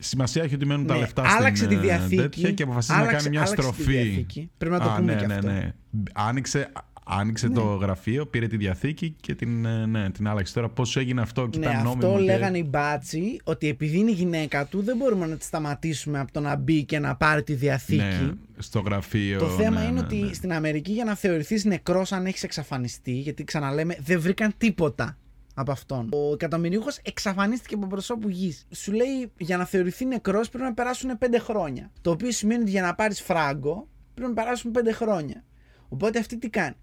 Σημασία έχει ότι μένουν τα ναι, λεφτά άλλαξε στην τη ε, διαθήκη. τέτοια και αποφασίζει να κάνει μια άλλαξε τη στροφή. διαθήκη. Πρέπει να το Α, πούμε ναι, και ναι, αυτό. ναι. Άνοιξε, άνοιξε Ναι. το γραφείο, πήρε τη διαθήκη και την, ε, ναι, την άλλαξε. Τώρα πώς έγινε αυτό και Ναι, ήταν νόμιμο. αυτό και- λέγανε οι μπάτσι ότι επειδή είναι η γυναίκα του δεν μπορούμε να τη σταματήσουμε από το να μπει και να πάρει τη διαθήκη. Ναι, στο γραφείο. Το θέμα ναι, είναι ναι, ότι ναι. στην Αμερική για να θεωρηθείς νεκρός αν έχεις εξαφανιστεί, γιατί ξαναλέμε δεν βρήκαν τίποτα από αυτόν. Ο εκατομμυρίουχος εξαφανίστηκε από προσώπου γης. Σου λέει για να θεωρηθεί νεκρός πρέπει να περάσουν 5 χρόνια. Το οποίο σημαίνει ότι για να πάρεις φράγκο πρέπει να περάσουν 5 χρόνια. Οπότε αυτή τι κάνει;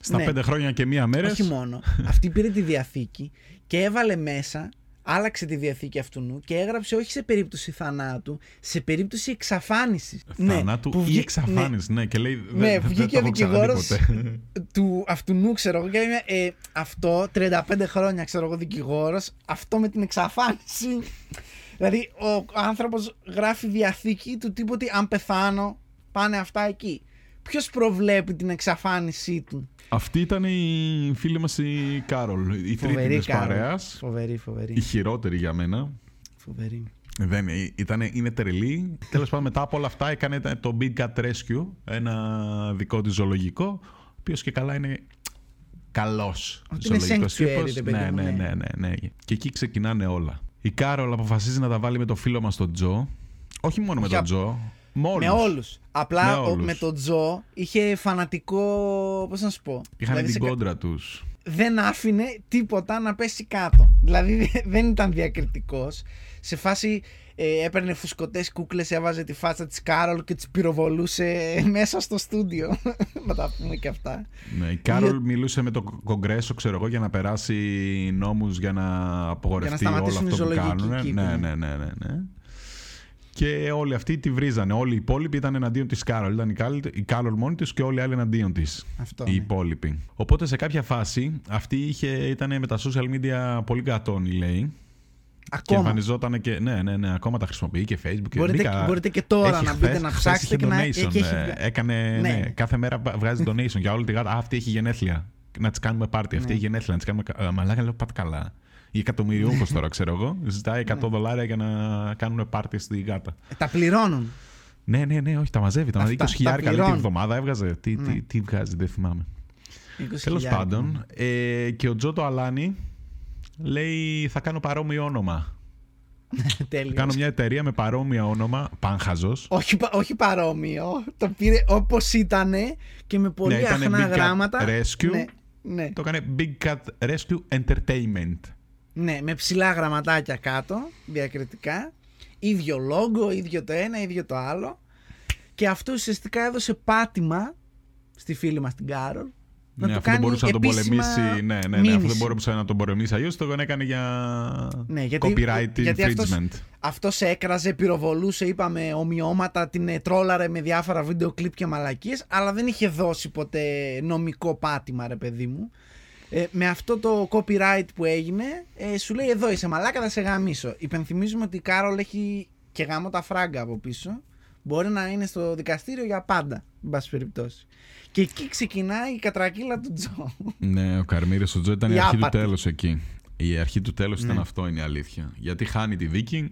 Στα ναι. πέντε χρόνια και μία μέρα. Όχι μόνο. Αυτή πήρε τη διαθήκη και έβαλε μέσα, άλλαξε τη διαθήκη αυτού και έγραψε όχι σε περίπτωση θανάτου, σε περίπτωση εξαφάνισης. Θανάτου ή εξαφάνιση. Ναι, και λέει. Ναι, δεν- δεν βγήκε το ο έχω ξαναδεί δικηγόρος ποτέ. του αυτού ξέρω εγώ και λέμε ε, αυτό 35 χρόνια ξέρω εγώ δικηγόρος αυτό με την εξαφάνιση δηλαδή ο άνθρωπος γράφει διαθήκη του τύπου ότι αν πεθάνω πάνε αυτά εκεί ποιος προβλέπει την εξαφάνισή του; Αυτή ήταν η φίλη μας η Κάρολ. Η τρίτη φοβερή της Κάρολ. παρέας. φοβερή φοβερή Η χειρότερη για μένα. φοβερή Δεν είναι, ήτανε, είναι τρελή. Τέλος πάντων, μετά από όλα αυτά έκανε το Big Cat Rescue, ένα δικό της ζωολογικό, ο οποίος και καλά είναι καλός Ότι είναι sanctuary, ρε παιδί Ναι, μου, ναι, ναι. ναι, ναι, ναι. Και εκεί ξεκινάνε όλα. Η Κάρολ αποφασίζει να τα βάλει με το φίλο μας τον Τζο. Όχι μόνο με Όχι τον απ- Τζο. Με όλους. με όλους απλά Με ο- όλους. με τον Τζο είχε φανατικό πώς να σου πω Είχαν Δηλαδή, την σε κα- κόντρα τους. δεν άφηνε τίποτα να πέσει κάτω. Δηλαδή *laughs* δεν ήταν διακριτικός. Σε φάση ε, έπαιρνε φουσκωτές κούκλες, έβαζε τη φάτσα της Κάρολ και τις πυροβολούσε *laughs* μέσα στο στούντιο. *laughs* να τα πούμε και αυτά. Ναι, η Κάρολ μιλούσε με το Κογκρέσο, ξέρω εγώ, για να περάσει νόμους για να απογορευτεί όλο σταματήσουν οι αυτό που ζωολογικοί κάνουν. κήποι. Ναι, ναι, ναι, ναι, ναι. Και όλοι αυτοί τη βρίζανε. Όλοι οι υπόλοιποι ήταν εναντίον της Κάρολ. Ήταν η Κάρολ, η Κάρολ μόνη της και όλοι οι άλλοι εναντίον της. Αυτό. Οι ναι. υπόλοιποι. Οπότε σε κάποια φάση αυτή είχε, ήταν με τα social media πολύ κατανοητή, λέει. Και Ακόμα. εμφανιζόταν και. Ναι, ναι, ναι, ακόμα τα χρησιμοποιεί και Facebook. Και Μπορείτε- μπήκα- μπορείτε και τώρα Έχει να μπείτε χθες- να χθες ψάξετε είχε και να- donation, και έχει ε, βγα- Έκανε. Ναι. Ναι, κάθε μέρα βγάζει donation για όλη τη γάτα. Α, αυτή έχει γενέθλια. Να της κάνουμε πάρτι. Αυτή Ναι. έχει γενέθλια. Να της κάνουμε. κα- Α, Μαλάκα λέω πάτε καλά. Η εκατομμυριούχος τώρα, ξέρω εγώ. Ζητάει 100 δολάρια για να κάνουν πάρτι στη γάτα. Ε, Τα πληρώνουν. Ναι, ναι, ναι, όχι, τα μαζεύει. Τα μαζεύει. Αυτά, 20 χιλιάρικα τα λέει την πληρώνει. εβδομάδα έβγαζε. Τι, Ναι. τι, τι βγάζει, δεν θυμάμαι. 20.000. Τέλος πάντων, ε, και ο Τζο το Αλάνι λέει θα κάνω παρόμοιο όνομα. *laughs* Τέλειος. Κάνω μια εταιρεία με παρόμοιο όνομα, Πάνχαζος. όχι, πα- όχι παρόμοιο. Το πήρε όπως ήταν και με πολύ Ναι, ήτανε αχνά Big Cat γράμματα. Rescue. Ναι, ναι. Το έκανε Big Cat Rescue Entertainment. Ναι, με ψηλά γραμματάκια κάτω, διακριτικά. ίδιο λόγο, ίδιο το ένα, ίδιο το άλλο. Και αυτό ουσιαστικά έδωσε πάτημα στη φίλη μας την Κάρολ. να Ναι, του αφού δεν κάνει μπορούσε να τον επίσημα πολεμήσει. Ναι, ναι, ναι, αφού δεν μήνυση. μπορούσε να τον πολεμήσει αλλιώς, το έκανε για Ναι, γιατί- copyright γιατί αυτός- infringement. Αυτός έκραζε, πυροβολούσε, είπαμε ομοιώματα, την ε, τρόλαρε με διάφορα βίντεο κλιπ και μαλακίες, αλλά δεν είχε δώσει ποτέ νομικό πάτημα, ρε παιδί μου. Ε, με αυτό το copyright που έγινε, ε, σου λέει εδώ είσαι μαλάκα, θα σε γαμίσω. Υπενθυμίζουμε ότι η Κάρολ έχει και γάμο τα φράγκα από πίσω. Μπορεί να είναι στο δικαστήριο για πάντα, εν πάση περιπτώσει. Και εκεί ξεκινάει η κατρακύλα του Τζο. Ναι, ο Καρμίρη ο Τζο ήταν η, Η αρχή άπατη. του τέλους εκεί. Η αρχή του τέλους ήταν Ναι. αυτό, είναι η αλήθεια. Γιατί χάνει τη δίκη,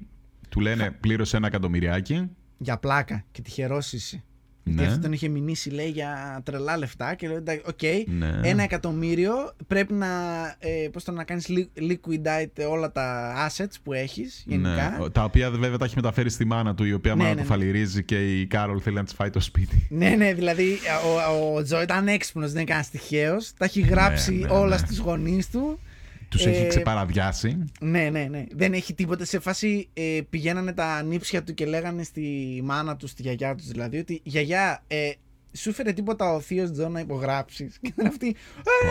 του λένε πλήρωσε ένα εκατομμυριάκι. για πλάκα και τυχερός είσαι. Ναι. Γιατί αυτό τον είχε μηνύσει, λέει, για τρελά λεφτά και λέει, εντάξει, οκ, Ναι. ένα εκατομμύριο πρέπει να, ε, πώς το να κάνεις li- liquidate όλα τα assets που έχεις γενικά. Ναι, τα οποία βέβαια τα έχει μεταφέρει στη μάνα του, η οποία Ναι, μάνα ναι, του ναι. φαλιρίζει και η Κάρολ θέλει να της φάει το σπίτι. Ναι, ναι, δηλαδή ο, ο Τζο ήταν έξυπνος, δεν ήταν τυχαίος. Τα έχει γράψει ναι, όλα ναι. στους γονείς του. Τους Ε, έχει ξεπαραδιάσει. Ναι, ναι, ναι. Δεν έχει τίποτα. Σε φάση ε, πηγαίνανε τα ανίψια του και λέγανε στη μάνα του, στη γιαγιά τους δηλαδή, ότι γιαγιά, ε, σου 'φερε τίποτα ο θείος Τζον να υπογράψεις. Και ήταν αυτή.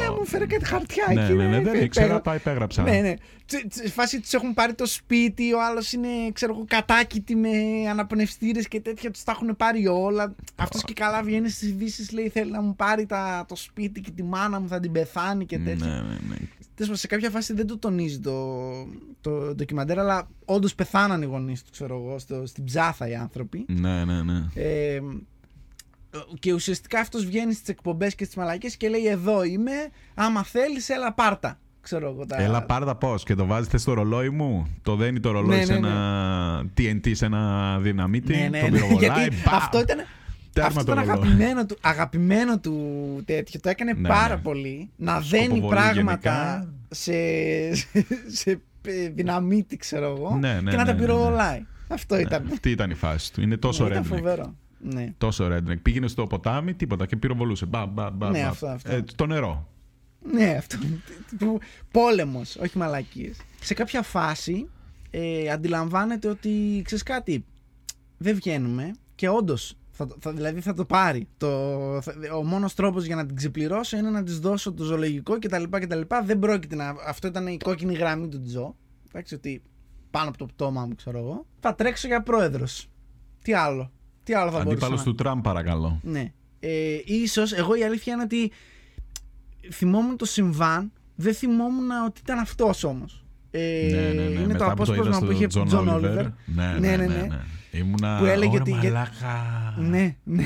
Ε, μου 'φερε κάτι χαρτιά Ναι, εκεί. ναι, ναι, ε, δεν ε, ήξερα, πέρα- τα υπέγραψα. Ναι, ναι. Τσι- τσι- Φάση τους έχουν πάρει το σπίτι, ο άλλος είναι, ξέρω εγώ, κατάκοιτοι με αναπνευστήρες και τέτοια, τους τα έχουν πάρει όλα. Αυτός και καλά βγαίνει στις ειδήσεις, λέει: Θέλει να μου πάρει τα, το σπίτι και τη μάνα μου, θα την πεθάνει και τέτοια. Ναι, ναι, ναι. Τέλος πάντων, σε κάποια φάση δεν το τονίζει το, το ντοκιμαντέρ, αλλά όντως πεθάναν οι γονείς του, ξέρω εγώ, στο, στην ψάθα οι άνθρωποι. Ναι, ναι, ναι. Ε, και ουσιαστικά αυτός βγαίνει στις εκπομπές και στις μαλακές και λέει εδώ είμαι, άμα θέλεις έλα πάρτα. Ξέρω εγώ τα... Έλα πάρτα πώς και το βάζετε στο ρολόι μου; Το δένει το ρολόι Ναι, σε ναι, ένα TNT, σε ένα δυναμίτη. ναι, ναι, το ναι, πυροβολάει. γιατί μπαμ. αυτό ήταν, Τέρμα αυτό το ήταν ρολόι. αγαπημένο του, αγαπημένο του τέτοιο. Το έκανε Ναι, πάρα ναι. πολύ να δένει Σκοποβολή πράγματα γενικά. σε, σε, σε δυναμίτη, ξέρω εγώ, Ναι, ναι, και να ναι, τα ναι, πυροβολάει. Αυτό ήταν. Αυτή ήταν η φάση του. Είναι τόσο Ναι, ήταν redneck. φοβερό. Ναι. Τόσο redneck. Πήγαινε στο ποτάμι, τίποτα και πυροβολούσε. Μπα, μπα, μπα, Ναι, μπα. αυτό, αυτό. Ε, το νερό. Ναι, αυτό. Πόλεμος, όχι μαλακίες. Σε κάποια φάση ε, αντιλαμβάνεται ότι ξέρεις κάτι. Δεν βγαίνουμε και όντως. Θα, το- θα, δηλαδή θα το πάρει. Το, θα- ο μόνος τρόπος για να την ξεπληρώσω είναι να της δώσω το ζωολογικό κτλ. κτλ. Δεν πρόκειται να. Αυτό ήταν η κόκκινη γραμμή του Τζο. Εντάξει, ότι πάνω από το πτώμα μου, ξέρω εγώ. Θα τρέξω για πρόεδρος. Τι άλλο; Τι άλλο θα μπορούσα Αντίπαλος να... του Τραμπ, παρακαλώ. Ναι. Ε, ίσως, εγώ η αλήθεια είναι ότι θυμόμουν το συμβάν, δεν θυμόμουν ότι ήταν αυτός όμως. Ε, ναι, ναι, ναι. Είναι Μετά το που το είδα απόσπασμα στο που είχε John Τζον Όλιβερ. Όλιβερ. Ναι, Ναι, ναι, ναι, ναι. ναι. Ναι. Ήμουνα. Που έλεγε «Ωρε, ότι- Μαλάκα. Ναι, ναι.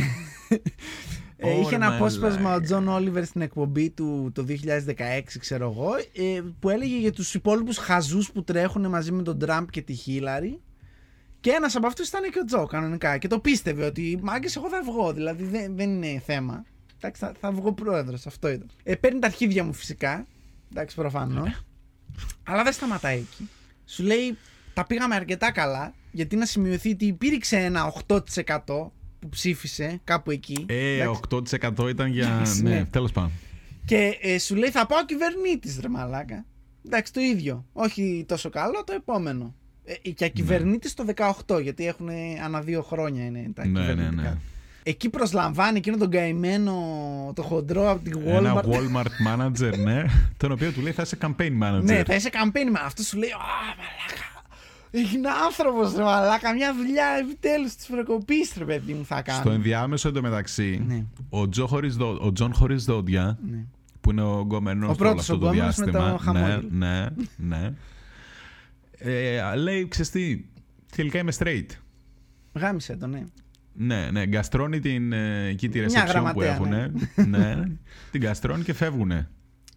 Ε, Ωρε, είχε ένα απόσπασμα ο μαλάκα. Τζον Όλιβερ στην εκπομπή του το 2016, ξέρω εγώ, ε, που έλεγε για τους υπόλοιπους χαζούς που τρέχουν μαζί με τον Τραμπ και τη Χίλαρη. Και ένας από αυτούς ήταν και ο Τζο κανονικά. Και το πίστευε ότι μάγκες εγώ θα βγω, δηλαδή δεν, δεν είναι θέμα. Εντάξει, θα, θα βγω πρόεδρος, αυτό ήταν. Ε, παίρνει τα αρχίδια μου φυσικά. Εντάξει, προφανώς. Αλλά δεν σταματάει εκεί. Σου λέει, τα πήγαμε αρκετά καλά, γιατί να σημειωθεί ότι υπήρξε ένα 8% που ψήφισε κάπου εκεί. Ε, Εντάξει. 8% ήταν για. *laughs* Εντάξει, ναι, ναι. τέλος πάντων. Και ε, σου λέει, θα πάω κυβερνήτης, ρε μαλάκα. Εντάξει, το ίδιο. Όχι τόσο καλό, το επόμενο. Ε, και κυβερνήτης το 18, γιατί έχουν ανά δύο χρόνια είναι τα Ναι, ναι, κυβερνητικά. ναι. Εκεί προσλαμβάνει εκείνο τον καημένο, το χοντρό από τη Ένα Walmart. Walmart manager, ναι, *laughs* τον οποίο του λέει θα είσαι campaign manager. Ναι, θα είσαι campaign με αυτό σου λέει, Α, μαλάκα. Είναι άνθρωπος, ρε μαλάκα. Μια δουλειά επιτέλους της προκοπή, ρε παιδί μου, θα κάνω. Στο ενδιάμεσο εντωμεταξύ, Ναι. ο, Τζο χωρίς δο- ο Τζον χωρίς δόντια, Ναι. που είναι ο γκόμενος Ο όλο πρώτος αυτό ο το γκόμενος με διάστημα. το χαμόγελο. ναι, ναι, ναι. Ε, λέει, ξέρεις τι, τελικά είμαι straight. Γάμησέ το, ναι. Ναι, ναι, γκαστρώνει την, ε, εκεί τη Μια ρεσεψιόν που γραμματέα, έχουν. Ναι. την γκαστρώνει και φεύγουνε.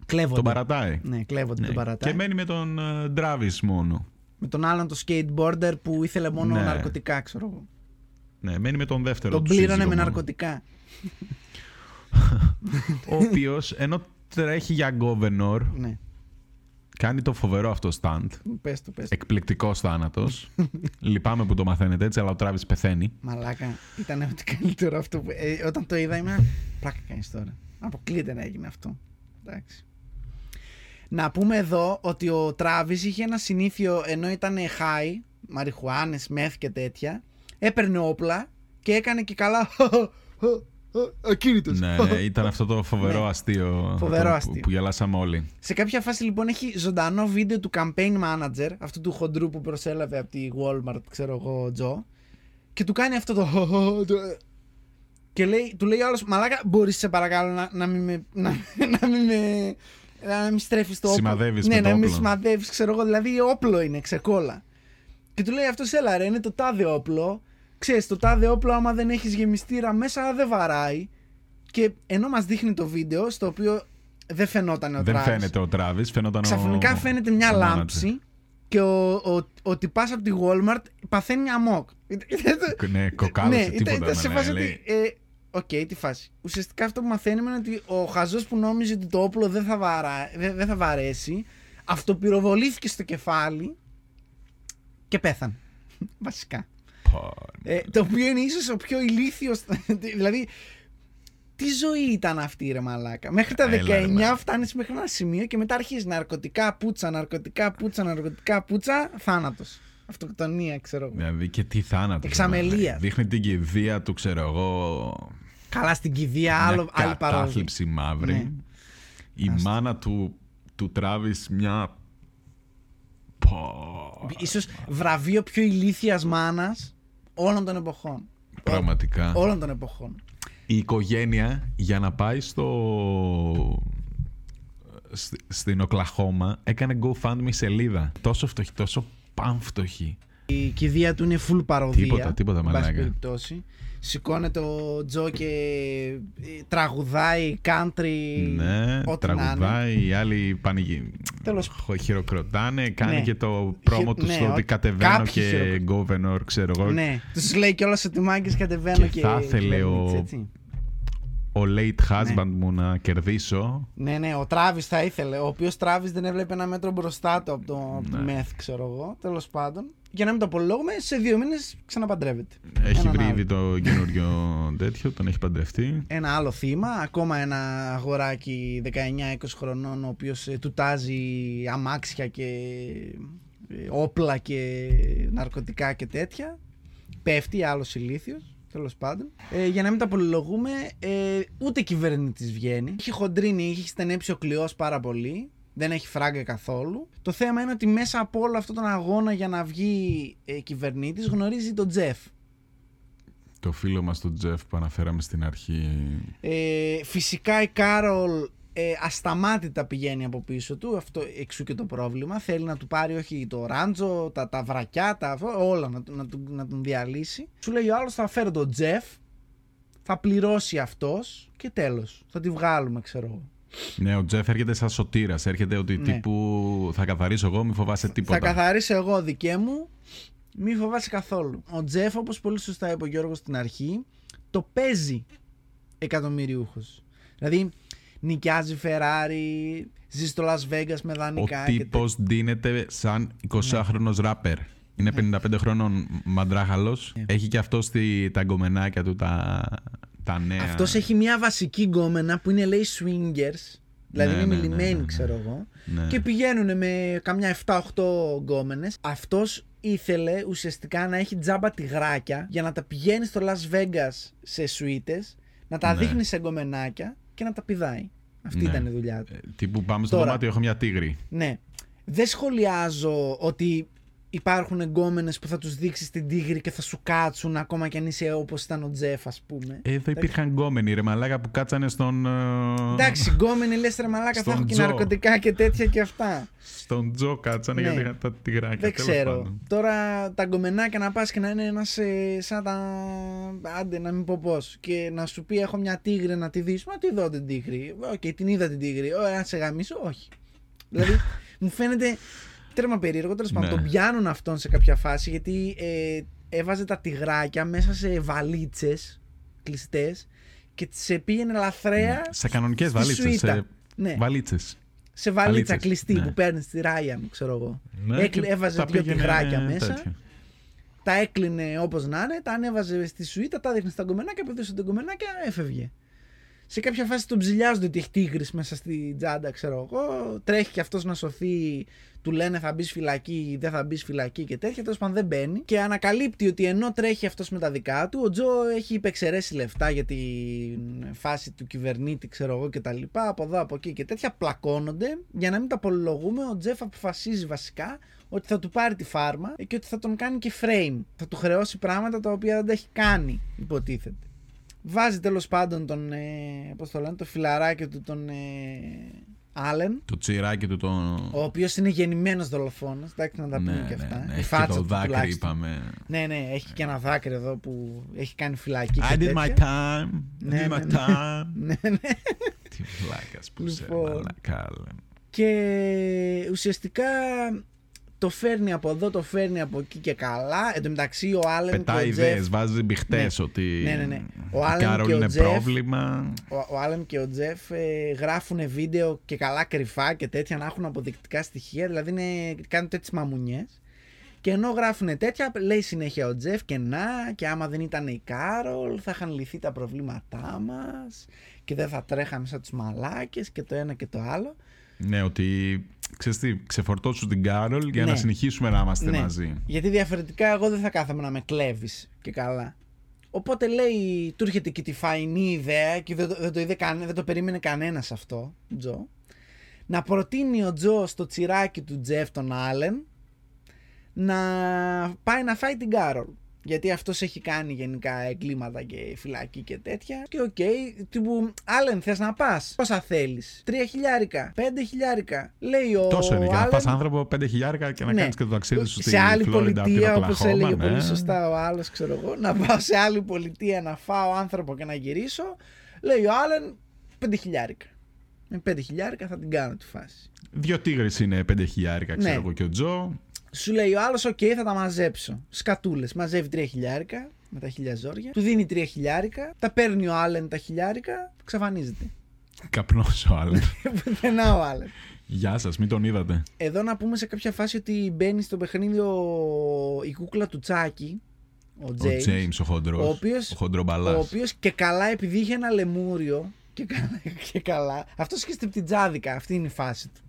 Κλέβονται. Τον παρατάει. Ναι, κλέβονται Ναι. τον παρατάει. Και μένει με τον ε, Travis μόνο. Με τον άλλον το skateboarder που ήθελε μόνο Ναι. ναρκωτικά, ξέρω εγώ. Ναι, μένει με τον δεύτερο Τον του πλήρωνε σύζυγο με μόνο. ναρκωτικά. *laughs* Ο οποίος ενώ τρέχει για governor, Ναι, κάνει το φοβερό αυτό stand. πες το, πες το. Εκπληκτικός θάνατος. *laughs* Λυπάμαι που το μαθαίνετε έτσι, αλλά ο Τράβης πεθαίνει. Μαλάκα, ήταν ό,τι καλύτερο αυτό που. Ε, όταν το είδα, ήμουν. Πλάκα κάνεις τώρα. Αποκλείεται να έγινε αυτό. Εντάξει. Να πούμε εδώ ότι ο Τράβης είχε ένα συνήθιο ενώ ήταν high, μαριχουάνες, μεθ και τέτοια, έπαιρνε όπλα και έκανε και καλά. *laughs* Ακίνητος. ναι, ναι, ήταν αυτό το φοβερό Ναι. αστείο. Φοβερό που- αστείο. Που, γελάσαμε όλοι. Σε κάποια φάση λοιπόν έχει ζωντανό βίντεο του campaign manager, αυτού του χοντρού που προσέλαβε από τη Walmart, ξέρω εγώ, ο Τζο, και του κάνει αυτό το. το- *laughs* Και λέει, του λέει ο άλλος, Μαλάκα, μπορείς σε παρακαλώ να, να μην με. να, να μην με. Να μην στρέφεις το όπλο. Σημαδεύεις ναι, με το να μην όπλο. σημαδεύεις, ξέρω εγώ, δηλαδή όπλο είναι, ξεκόλα. Και του λέει αυτός, έλα ρε, είναι το τάδε όπλο. Ξέρεις, το τάδε όπλο, άμα δεν έχεις γεμιστήρα μέσα, δεν βαράει. Και ενώ μας δείχνει το βίντεο, στο οποίο δεν φαινόταν ο Δεν Travis. φαίνεται ο Τράβη, φαίνονταν ο. Ξαφνικά φαίνεται μια ο manager. λάμψη και ο, ο, ο τυπάς από τη Walmart παθαίνει αμόκ. Ναι, κοκάλωσε ναι, τίποτα. ήταν, ήταν σε ναι, φάση λέει. ότι. Ε, Οκ, τι φάση. Ουσιαστικά αυτό που μαθαίνουμε είναι ότι ο χαζός που νόμιζε ότι το όπλο δεν θα, βαρά, δεν, δεν θα βαρέσει, αυτοπυροβολήθηκε στο κεφάλι και πέθανε. *laughs* Βασικά. Πω, Ε, το οποίο είναι ίσως ο πιο ηλίθιο. *laughs* δηλαδή, τι ζωή ήταν αυτή, ρε Μαλάκα; Μέχρι τα 19 Έλα, ρε, μαλάκα. φτάνεις μέχρι ένα σημείο και μετά αρχίζεις ναρκωτικά πουτσα, ναρκωτικά πουτσα, ναρκωτικά πουτσα, θάνατος. Αυτοκτονία, ξέρω εγώ. Δηλαδή και τι θάνατος. Εξαμελίας. Δείχνει την κηδεία του, ξέρω εγώ. Καλά στην κηδεία, άλλο, μια άλλη παρόδο. κατάθλιψη μαύρη. Ναι. Η μάνα του, του Τράβης μια... Πω. Ίσως βραβείο πιο ηλίθιας μάνας όλων των εποχών. Πραγματικά. Όλων των εποχών. Η οικογένεια για να πάει στο... σ- στην Οκλαχώμα έκανε GoFundMe σελίδα. Τόσο φτωχή, τόσο πανφτωχή. Η κηδεία του είναι full παροδία. Τίποτα, τίποτα, εν πάση μαλάκα. περιπτώσει. Σηκώνεται ο Τζο και ε, τραγουδάει country. Ναι, ό,τι να είναι. τραγουδάει, οι άλλοι πανηγυ... Τέλος. χο- χειροκροτάνε, κάνει Ναι. και το πρόμο τους Ναι, στο ό, ότι κατεβαίνω κάποιοι και χειροκροτάνε. governor, ξέρω εγώ. Ναι, τους λέει κιόλας ότι μάγκες κατεβαίνω Και και. θα ήθελε κυβερνήτης, ο- έτσι. Ο late husband μου να κερδίσω. Ναι, ναι, ο Τράβη θα ήθελε. Ο οποίος Τράβη δεν έβλεπε ένα μέτρο μπροστά του από το, από το Ναι. μεθ, ξέρω εγώ. Τέλος πάντων. Για να μην το απολογούμε, σε δύο μήνες ξαναπαντρεύεται. Έχει Έναν βρει άλλο. ήδη το καινούριο *laughs* τέτοιο, τον έχει παντρευτεί. Ένα άλλο θύμα, ακόμα ένα αγοράκι 19-20 χρονών, ο οποίος του τάζει αμάξια και ε, όπλα και ναρκωτικά και τέτοια. Πέφτει, άλλος ηλίθιος. Τέλος πάντων. Ε, για να μην τα πολυλογούμε, ε, ούτε κυβερνήτη βγαίνει. Έχει χοντρίνει, έχει στενέψει ο κλειός πάρα πολύ. Δεν έχει φράγκα καθόλου. Το θέμα είναι ότι μέσα από όλο αυτόν τον αγώνα για να βγει ε, κυβερνήτης γνωρίζει τον Τζεφ. Το φίλο μας τον Τζεφ που αναφέραμε στην αρχή. Ε, φυσικά η Κάρολ ε, ασταμάτητα πηγαίνει από πίσω του, αυτό εξού και το πρόβλημα. Θέλει να του πάρει όχι το ράντζο, τα, τα βρακιά, τα, αυτό, όλα να, του- να, του- να τον διαλύσει. Σου λέει ο άλλος θα φέρω τον Τζεφ, θα πληρώσει αυτός και τέλος. Θα τη βγάλουμε ξέρω εγώ. Ναι, ο Τζεφ έρχεται σαν σωτήρας. Έρχεται ότι Ναι. τύπου θα καθαρίσω εγώ, μη φοβάσαι τίποτα. Θα καθαρίσω εγώ δικέ μου, μη φοβάσαι καθόλου. Ο Τζεφ όπως πολύ σωστά είπε ο Γιώργος στην αρχή, το παίζει εκατομμυριούχος. Δηλαδή νοικιάζει Ferrari, ζει στο Las Vegas με Ο δανεικά και τύπος ντύνεται σαν 20χρονος ράπερ. Είναι Ναι. 55 χρόνων μαντράχαλος. Έχει και αυτό στη, τα γκομενάκια του τα, τα νέα. Αυτός έχει μια βασική γκόμενα που είναι λέει swingers. Δηλαδή Ναι, είναι ναι, ναι, μιλημένοι, ναι, ναι. ξέρω εγώ. Ναι. Και πηγαίνουν με καμιά 7-8 γκόμενες. Αυτός ήθελε ουσιαστικά να έχει τζάμπα τυγράκια για να τα πηγαίνει στο Las Vegas σε σουίτες, να τα Ναι. δείχνει σε γκομενάκια και να τα πηδάει. Αυτή Ναι. ήταν η δουλειά του. Ε, Τύπου πάμε στο Τώρα. δωμάτιο, έχω μια τίγρη. Ναι. Δεν σχολιάζω ότι υπάρχουν γκόμενε που θα τους δείξεις την τίγρη και θα σου κάτσουν ακόμα κι αν είσαι όπως ήταν ο Τζεφ, ας πούμε. Ε, Εδώ υπήρχαν γκόμενοι ρε μαλάκα που κάτσανε στον. ε, Εντάξει, γκόμενοι λες ρε μαλάκα, θα Στον έχω και Τζο. ναρκωτικά και τέτοια και αυτά. Στον Τζο κάτσανε Ναι. γιατί είχαν τα τυγράκια. Δεν τέλος ξέρω. πάντων. Τώρα τα γκομενάκια να πας και να είναι ένας σαν τα. Άντε να μην πω πώς. Και να σου πει: Έχω μια τίγρη να τη δεις. Μα τη δω την τίγρη. Οκ, την είδα την τίγρη. Ωραία, να σε γαμήσω. Όχι. δηλαδή *laughs* μου φαίνεται τέρμα περίεργο. Τέλος πάντων, Ναι. τον πιάνουν αυτόν σε κάποια φάση γιατί ε, έβαζε τα τυγράκια μέσα σε βαλίτσες κλειστές και τι πήγαινε λαθρέα Ναι, Σε κανονικές στη βαλίτσες. σουίτα. Σε Ναι. βαλίτσες. σε βαλίτσα βαλίτσες, κλειστή ναι. που παίρνει στη Ράιαν, ξέρω εγώ. Ναι, Έκλει- και έβαζε τα δύο πήγαινε τυγράκια μέσα. τέτοιο. Τα έκλεινε όπως να είναι, τα ανέβαζε στη σουίτα, τα δείχνει στα γκομενάκια, πηδούσε τα γκομενάκια, έφευγε. Σε κάποια φάση τον ψηλιάζονται ότι έχει τίγρη μέσα στη τζάντα, ξέρω εγώ. Τρέχει και αυτός να σωθεί, του λένε θα μπεις φυλακή, δεν θα μπεις φυλακή και τέτοια. Τέλος πάντων δεν μπαίνει. Και ανακαλύπτει ότι ενώ τρέχει αυτός με τα δικά του, ο Τζο έχει υπεξαιρέσει λεφτά για την φάση του κυβερνήτη, ξέρω εγώ κτλ. Από εδώ, από εκεί και τέτοια. Πλακώνονται. Για να μην τα πολυλογούμε, ο Τζεφ αποφασίζει βασικά ότι θα του πάρει τη φάρμα και ότι θα τον κάνει και frame. Θα του χρεώσει πράγματα τα οποία δεν τα έχει κάνει, υποτίθεται. Βάζει τέλος πάντων τον. Ε, πώς το λένε, το φιλαράκι του τον. Ε, Άλεν, Το τσιράκι του το. ο οποίος είναι γεννημένος δολοφόνος. Εντάξει, να τα πούμε Ναι, και ναι, αυτά. ναι. Η Έχει και φάτσα το του δάκρυ, τουλάχιστον. είπαμε. Ναι, ναι, έχει και ένα δάκρυ εδώ που έχει κάνει φυλακή. I και did my τέτοια. time. I Ναι, did ναι, my ναι. time. *laughs* ναι, ναι. Τι βλάκας που σε Λοιπόν. μαλακά. λέ. Και ουσιαστικά το φέρνει από εδώ, το φέρνει από εκεί και καλά. Εν τω μεταξύ ο Άλεν και Πετάει ο ιδέες, Τζεφ βάζει μπιχτές ότι. Ναι, ναι, ναι. Ο η Άλεν Κάρολ και ο είναι Τζεφ- πρόβλημα. ο, ο Άλεν και ο Τζεφ ε, γράφουν βίντεο και καλά κρυφά και τέτοια να έχουν αποδεικτικά στοιχεία. Δηλαδή είναι, κάνουν τέτοιες μαμουνιές. Και ενώ γράφουν τέτοια, λέει συνέχεια ο Τζεφ και να, και άμα δεν ήταν η Κάρολ, θα είχαν λυθεί τα προβλήματά μας και δεν θα τρέχαμε σαν τους μαλάκες και το ένα και το άλλο. Ναι, ότι ξέρεις τι, ξεφορτώσου την Κάρολ για Ναι. να συνεχίσουμε να είμαστε Ναι. μαζί. Γιατί διαφορετικά εγώ δεν θα κάθομαι να με κλέβεις και καλά. Οπότε λέει, του έρχεται και τη φαεινή ιδέα και δεν το, δεν το, είδε καν, δεν το περίμενε κανένας αυτό, Τζο. Να προτείνει ο Τζο στο τσιράκι του Τζεφ τον Άλεν να πάει να φάει την Κάρολ. Γιατί αυτός έχει κάνει γενικά εγκλήματα και φυλακή και τέτοια. Και OK, okay, τύπου, Άλεν, θες να πας; Πόσα θέλεις; Τρία χιλιάρικα. Πέντε χιλιάρικα. Λέει ο. Τόσο είναι. Για να Άλεν- πα άνθρωπο πέντε χιλιάρικα και να Ναι. κάνεις και το ταξίδι σου στη σε άλλη Φλόριντα από την πολιτεία, όπως Οκλαχόμα, έλεγε ναι. πολύ σωστά ο άλλος, ξέρω εγώ, να πάω σε άλλη πολιτεία να φάω άνθρωπο και να γυρίσω. Λέει ο Άλεν, πέντε χιλιάρικα. Με πέντε χιλιάρικα θα την κάνω τη φάση. Δύο τίγρες είναι πέντε χιλιάρικα, ξέρω Ναι. εγώ και ο Τζο. Σου λέει ο άλλος, οκ, θα τα μαζέψω. Σκατούλες. Μαζεύει τρία χιλιάρικα με τα χίλια ζόρια. Του δίνει τρία χιλιάρικα. Τα παίρνει ο Άλεν τα χιλιάρικα. Εξαφανίζεται. Καπνός ο Άλεν. *laughs* Πουθενά ο Άλεν. Γεια σας, μην τον είδατε. Εδώ να πούμε σε κάποια φάση ότι μπαίνει στο παιχνίδι ο... η κούκλα του Τσάκη. Ο Ο James. Τζέιμς ο χοντρός. ο οποίος- Ο χοντρομπαλάς. Ο οποίος και καλά, επειδή είχε ένα λεμούριο. Και καλά. *laughs* Και καλά αυτός είχε στριπτιτζάδικα. Αυτή είναι η φάση του.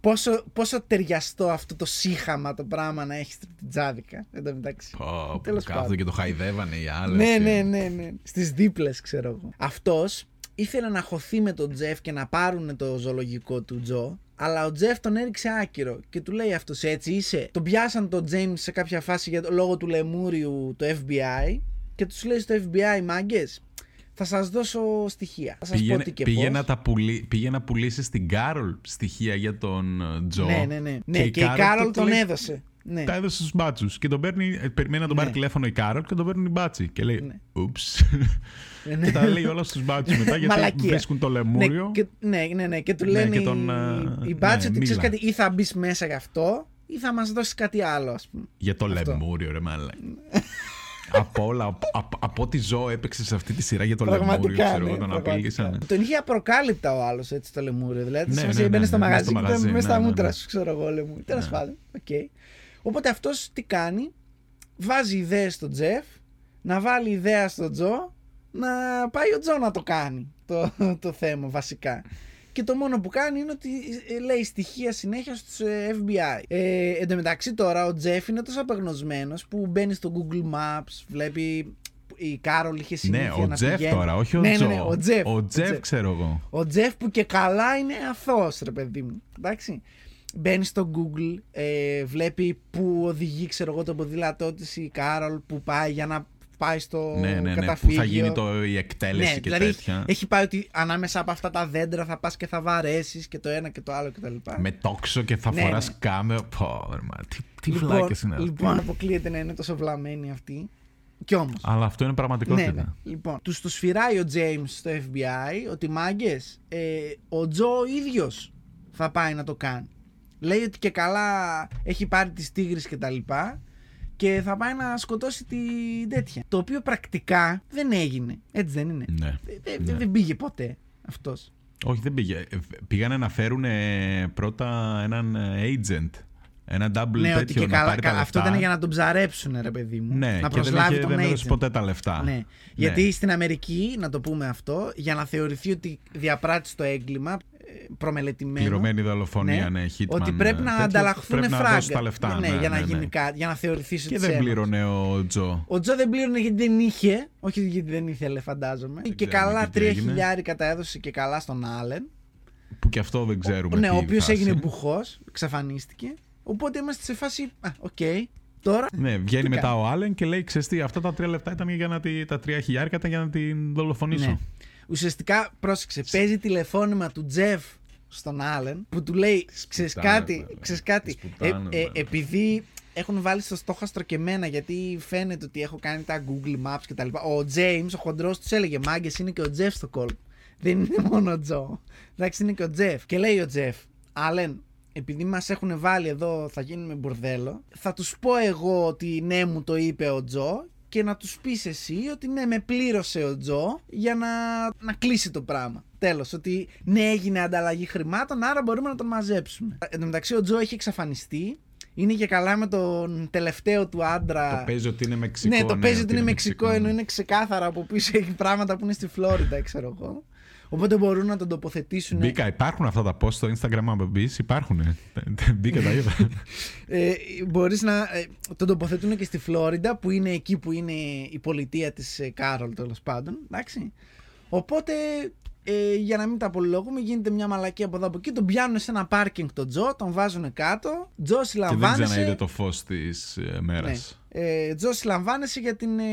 Πόσο, πόσο ταιριαστό αυτό το σύχαμα το πράγμα να έχεις στριπτιτζάδικα. Εν τω μεταξύ. Πω, Τέλος που κάθονται πάντων. και το χαϊδεύανε οι άλλες. Ναι, ναι, ναι, ναι. Στις δίπλες, ξέρω εγώ. Αυτός ήθελε να χωθεί με τον Τζεφ και να πάρουν το ζωολογικό του Τζο. Αλλά ο Τζεφ τον έριξε άκυρο και του λέει αυτός έτσι είσαι. Τον πιάσαν τον James σε κάποια φάση για, λόγω του λεμούριου το FBI και τους λέει στο FBI μάγκες. Θα σας δώσω στοιχεία. Θα σας πω Πήγαινε, τι και πήγε, πώς. να τα πουλή, πήγε να πουλήσεις στην Κάρολ στοιχεία για τον ε, Τζο. Ναι, ναι, ναι. ναι και, η Κάρολ τον λέει- έδωσε. Ναι. Τα έδωσε στους μπάτσους. Και τον παίρνει, ε, περιμένει να τον πάρει Ναι. τηλέφωνο η Κάρολ και τον παίρνει οι μπάτσοι. Και λέει, Ναι. Oops. Ναι. και τα λέει όλα στους μπάτσους μετά γιατί Μαλακία. βρίσκουν το λεμούριο. Ναι, και, ναι, ναι, ναι. Και του Ναι, λένε και τον, οι, ε, οι μπάτσοι ναι, ότι ξέρεις μίλα. κάτι, ή θα μπεις μέσα γι' αυτό, ή θα μας δώσεις κάτι άλλο, ας πούμε. Για το Αυτό. λεμούριο, ρε μάλλον. *laughs* από όλα, από, από, από ό,τι ζώο έπαιξε σε αυτή τη σειρά για το λεμούριο, Πραγματικά. ξέρω Ναι, εγώ, τον πραγματικά. απειλήσανε. Τον είχε απροκάλυπτα ο άλλος έτσι το λεμούριο. Δηλαδή, Ναι, ναι, ναι, ναι, ναι, μπαίνει ναι, στο ναι, μαγαζί στο και μαγαζί, ήταν μέσα ναι, στα ναι, μούτρα ναι. σου, ξέρω εγώ λεμούριο. Τέλος Ναι. πάντων. οκ. Οπότε αυτός τι κάνει, βάζει ιδέες στον Τζεφ, να βάλει ιδέα στον Τζο, να πάει ο Τζο να το κάνει το, το θέμα βασικά. Και το μόνο που κάνει είναι ότι ε, λέει στοιχεία συνέχεια στους ε, FBI. Ε, εν τω μεταξύ τώρα ο Τζεφ είναι τόσο απεγνωσμένος που μπαίνει στο Google Maps, βλέπει η Κάρολ είχε συνήθεια Ναι, ο να Τζεφ πηγαίνει. τώρα, όχι ο ναι, Τζο. Ναι, ναι, ο Τζεφ. Ο ο Τζεφ, Τζεφ. ξέρω εγώ. Ο Τζεφ που και καλά είναι αθώος ρε παιδί μου. Εντάξει. Μπαίνει στο Google, ε, βλέπει που οδηγεί ξέρω εγώ το ποδήλατό της η Κάρολ που πάει για να πάει στο ναι, ναι, ναι. Που καταφύγιο. θα γίνει το, η εκτέλεση Ναι, και δηλαδή τέτοια. έχει πάει ότι ανάμεσα από αυτά τα δέντρα θα πας και θα βαρέσεις και το ένα και το άλλο κτλ. Με τόξο και θα Ναι, φοράς ναι. κάμερα. Πω, ρε, μα, τι, τι λοιπόν, βλάκες είναι αυτοί. λοιπόν, αποκλείεται να είναι τόσο βλαμμένοι αυτοί. Κι όμως. Αλλά αυτό είναι Ναι, πραγματικότητα. ναι. Λοιπόν, τους το σφυράει ο James στο FBI ότι μάγκες, ε, ο Τζο ο ίδιος θα πάει να το κάνει. Λέει ότι και καλά έχει πάρει τις τίγρες και τα λοιπά και θα πάει να σκοτώσει την τέτοια. Το οποίο πρακτικά δεν έγινε. Έτσι δεν είναι. Ναι. Ε, ε, Ναι. Δεν πήγε ποτέ αυτός. Όχι, δεν πήγε. Ε, Πήγανε να φέρουν ε, πρώτα έναν ε, agent. Ένα double ναι, ότι τέτοιο και να καλά. πάρει τα κα- αυτό λεφτά. ήταν για να τον ψαρέψουν, ρε παιδί μου. Ναι, να και δεν, προσλάβει είχε, τον δεν έδωσε agent. ποτέ τα λεφτά. Ναι. Γιατί στην Αμερική, να το πούμε αυτό, για να θεωρηθεί ότι διαπράττει το έγκλημα, ε, προμελετημένο. Πληρωμένη δολοφονία, ναι, hitman, ότι πρέπει ε, να τέτοιο, ανταλλαχθούν πρέπει να φράγκα. δώσει τα λεφτά, Ναι, ναι, για να ναι, ναι. γίνει κάτι, για να θεωρηθείς ότι Και είσαι δεν ένοχος. πλήρωνε ο Τζο. Ο Τζο δεν πλήρωνε γιατί δεν είχε. Όχι γιατί δεν ήθελε, φαντάζομαι. και ξέρουμε καλά, και τι τρία έγινε. χιλιάρικα τα έδωσε και καλά στον Άλεν. Που και αυτό δεν ξέρουμε. ναι, τι ο οποίος φάση. έγινε μπουχός, εξαφανίστηκε. Οπότε είμαστε σε φάση. Α, οκ. Τώρα. Ναι, βγαίνει Τι μετά κάνει; ο Άλεν και λέει: Ξέρεις τι, αυτά τα τρία λεπτά ήταν για να τη, τα τρία χιλιάρικα ήταν για να την δολοφονήσω. Ναι. Ουσιαστικά, πρόσεξε, παίζει τηλεφώνημα του Τζεφ στον Άλεν που του λέει: Ξέρεις Σπουτάνε, κάτι, βέβαια. ξέρεις κάτι. Σπουτάνε, ε, ε, βέβαια. επειδή έχουν βάλει στο στόχαστρο και εμένα, γιατί φαίνεται ότι έχω κάνει τα Google Maps κτλ. Ο James, ο χοντρός, τους έλεγε: Μάγκες, είναι και ο Τζεφ στο κόλπο. Δεν είναι μόνο ο Τζο. Εντάξει, είναι και ο Τζεφ. Και λέει ο Τζεφ: Άλεν, επειδή μας έχουν βάλει εδώ, θα γίνουμε μπουρδέλο. Θα τους πω εγώ ότι ναι, μου το είπε ο Τζο και να τους πεις εσύ ότι ναι, με πλήρωσε ο Τζο για να, να κλείσει το πράγμα. Τέλος, ότι ναι, έγινε ανταλλαγή χρημάτων, άρα μπορούμε να τον μαζέψουμε. Εν τω μεταξύ, ο Τζο έχει εξαφανιστεί. Είναι και καλά με τον τελευταίο του άντρα. Το παίζει ότι είναι Μεξικό. Ναι, το παίζει ότι είναι Μεξικό, Μεξικό, ενώ είναι ξεκάθαρα από πίσω έχει πράγματα που είναι στη Φλόριντα, ξέρω εγώ. Οπότε μπορούν να τον τοποθετήσουν. Μπήκα, υπάρχουν αυτά τα post στο Instagram, άμα μπεις, υπάρχουν. *laughs* Μπήκα τα είδα. ε, Μπορείς να ε, τον τοποθετούν και στη Φλόριντα, που είναι εκεί που είναι η πολιτεία της ε, Κάρολ, τέλος πάντων. Εντάξει. Οπότε ε, για να μην τα απολυλογούμε, γίνεται μια μαλακή από εδώ από εκεί. Τον πιάνουν σε ένα πάρκινγκ τον Τζο, τον βάζουν κάτω. Τζο συλλαμβάνεσαι. Και δεν ξαναείδε το φως της ε, μέρας. Ναι. Ε, Τζο συλλαμβάνεσαι για την ε,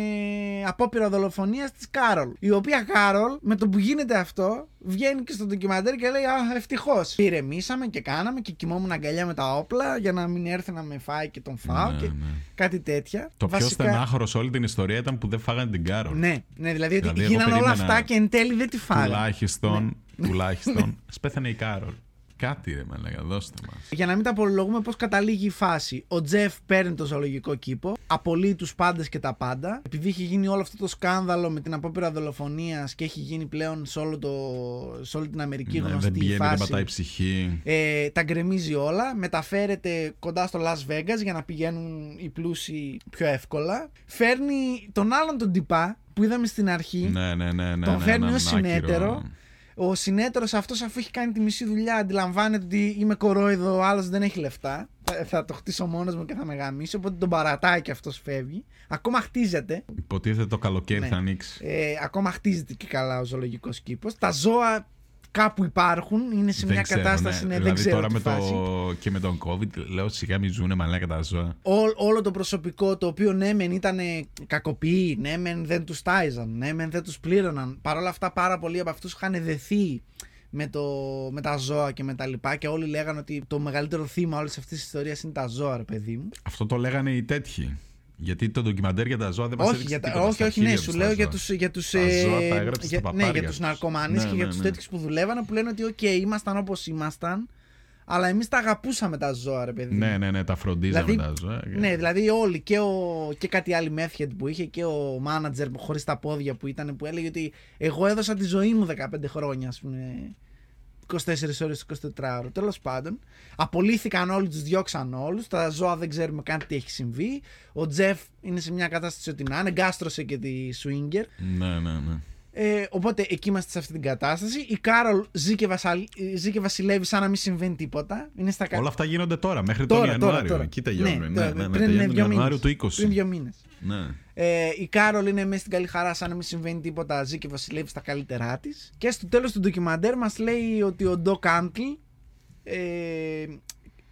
απόπειρα δολοφονίας της Κάρολ. Η οποία Κάρολ, με το που γίνεται αυτό, βγαίνει και στο ντοκιμαντέρ και λέει Α, ευτυχώς. Ηρεμήσαμε και κάναμε και κοιμόμουν αγκαλιά με τα όπλα για να μην έρθει να με φάει και τον φάω Ναι, και ναι. κάτι τέτοια. Το Βασικά- πιο στενάχωρος σε όλη την ιστορία ήταν που δεν φάγανε την Κάρολ. Ναι, ναι, δηλαδή, ότι Δηλαδή, εγώ γίνανε όλα περίμενα αυτά και εν τέλει δεν τη φάγανε. Τουλάχιστον, Ναι. τουλάχιστον, *laughs* ας πέθαινε η Κάρολ. Κάτι ρε με λέγα, δώστε μας. Για να μην τα απολογούμε πώς καταλήγει η φάση. Ο Τζεφ παίρνει το ζωολογικό κήπο, απολύει τους πάντες και τα πάντα. Επειδή έχει γίνει όλο αυτό το σκάνδαλο με την απόπειρα δολοφονίας και έχει γίνει πλέον σε, όλο το, σε όλη την Αμερική Ναι, γνωστή δεν η πηγαίνει, δεν φάση. πατάει ψυχή. Ε, τα γκρεμίζει όλα, μεταφέρεται κοντά στο Las Vegas για να πηγαίνουν οι πλούσιοι πιο εύκολα. Φέρνει τον άλλον τον τυπά που είδαμε στην αρχή. Ναι, ναι, ναι. ναι Τον ναι, φέρνει έναν ως άκυρο. Συνέτερο. Ο συνέτερος αυτός, αφού έχει κάνει τη μισή δουλειά, αντιλαμβάνεται ότι είμαι κορόιδο, ο άλλος δεν έχει λεφτά. Θα, θα το χτίσω μόνος μου και θα με γαμίσει. Οπότε τον παρατάει και αυτός φεύγει. Ακόμα χτίζεται. Υποτίθεται το καλοκαίρι Ναι. θα ανοίξει. Ε, ακόμα χτίζεται και καλά ο ζωολογικός κήπος. Τα ζώα κάπου υπάρχουν, είναι σε Δεν μια ξέρω, κατάσταση, ναι. ναι, δηλαδή δεν ξέρω τώρα τι με φάση. το... και με τον COVID λέω σιγά μην ζουνε μαλάκα τα ζώα. Ό- όλο το προσωπικό το οποίο ναι μεν ήταν κακοποιοί, ναι μεν δεν τους τάιζαν, ναι μεν δεν τους πλήρωναν. Παρ' όλα αυτά πάρα πολλοί από αυτούς είχαν δεθεί με, το, με τα ζώα και με τα λοιπά και όλοι λέγανε ότι το μεγαλύτερο θύμα όλης αυτής της ιστορίας είναι τα ζώα ρε παιδί μου. Αυτό το λέγανε οι τέτοιοι. Γιατί το ντοκιμαντέρ για τα ζώα δεν μας όχι, έδειξε για τα, τίποτα όχι, στα όχι, ναι, χίλια σου τους λέω τα για ζώα. τους, για τους, Τα ζώα τα έγραψε στα για, ναι, παπάρια για τους τους. ναρκωμανείς Ναι, και για ναι, τους ναι. τέτοιους που δουλεύανε που λένε ότι οκ, ήμασταν όπως ήμασταν αλλά εμείς τα αγαπούσαμε τα ζώα ρε παιδί μου. Ναι, ναι, ναι, τα φροντίζαμε Δηλαδή, τα ζώα. Ναι, δηλαδή όλοι και, ο, και κάτι άλλοι meth heads που είχε και ο manager που χωρίς τα πόδια που ήταν που έλεγε ότι εγώ έδωσα τη ζωή μου 15 χρόνια ας πούμε 24 ώρες 24 ώρο. Τέλος πάντων, απολύθηκαν όλοι, τους διώξαν όλους. Τα ζώα δεν ξέρουμε καν τι έχει συμβεί. Ο Τζεφ είναι σε μια κατάσταση ότι να είναι, γκάστρωσε και τη Swinger. Ναι, ναι, ναι. Ε, οπότε εκεί είμαστε σε αυτή την κατάσταση. Η Κάρολ ζει και, βασαλ- ζει και βασιλεύει σαν να μην συμβαίνει τίποτα. Είναι στα κα- Όλα αυτά γίνονται τώρα, μέχρι Τώρα, τον τώρα, Ιανουάριο. τώρα. Εκεί τελειώνουν. Ναι, τώρα, ναι, ναι, πριν τελειώνουν δύο τον Ιανουάριο μήνες. του 20. Πριν δύο μήνες. Ναι. Ε, η Κάρολ είναι μέσα στην καλή χαρά, σαν να μην συμβαίνει τίποτα. Ζει και βασιλεύει στα καλύτερά της. Και στο τέλος του ντοκιμαντέρ μας λέει ότι ο Ντοκ Άντλ ε,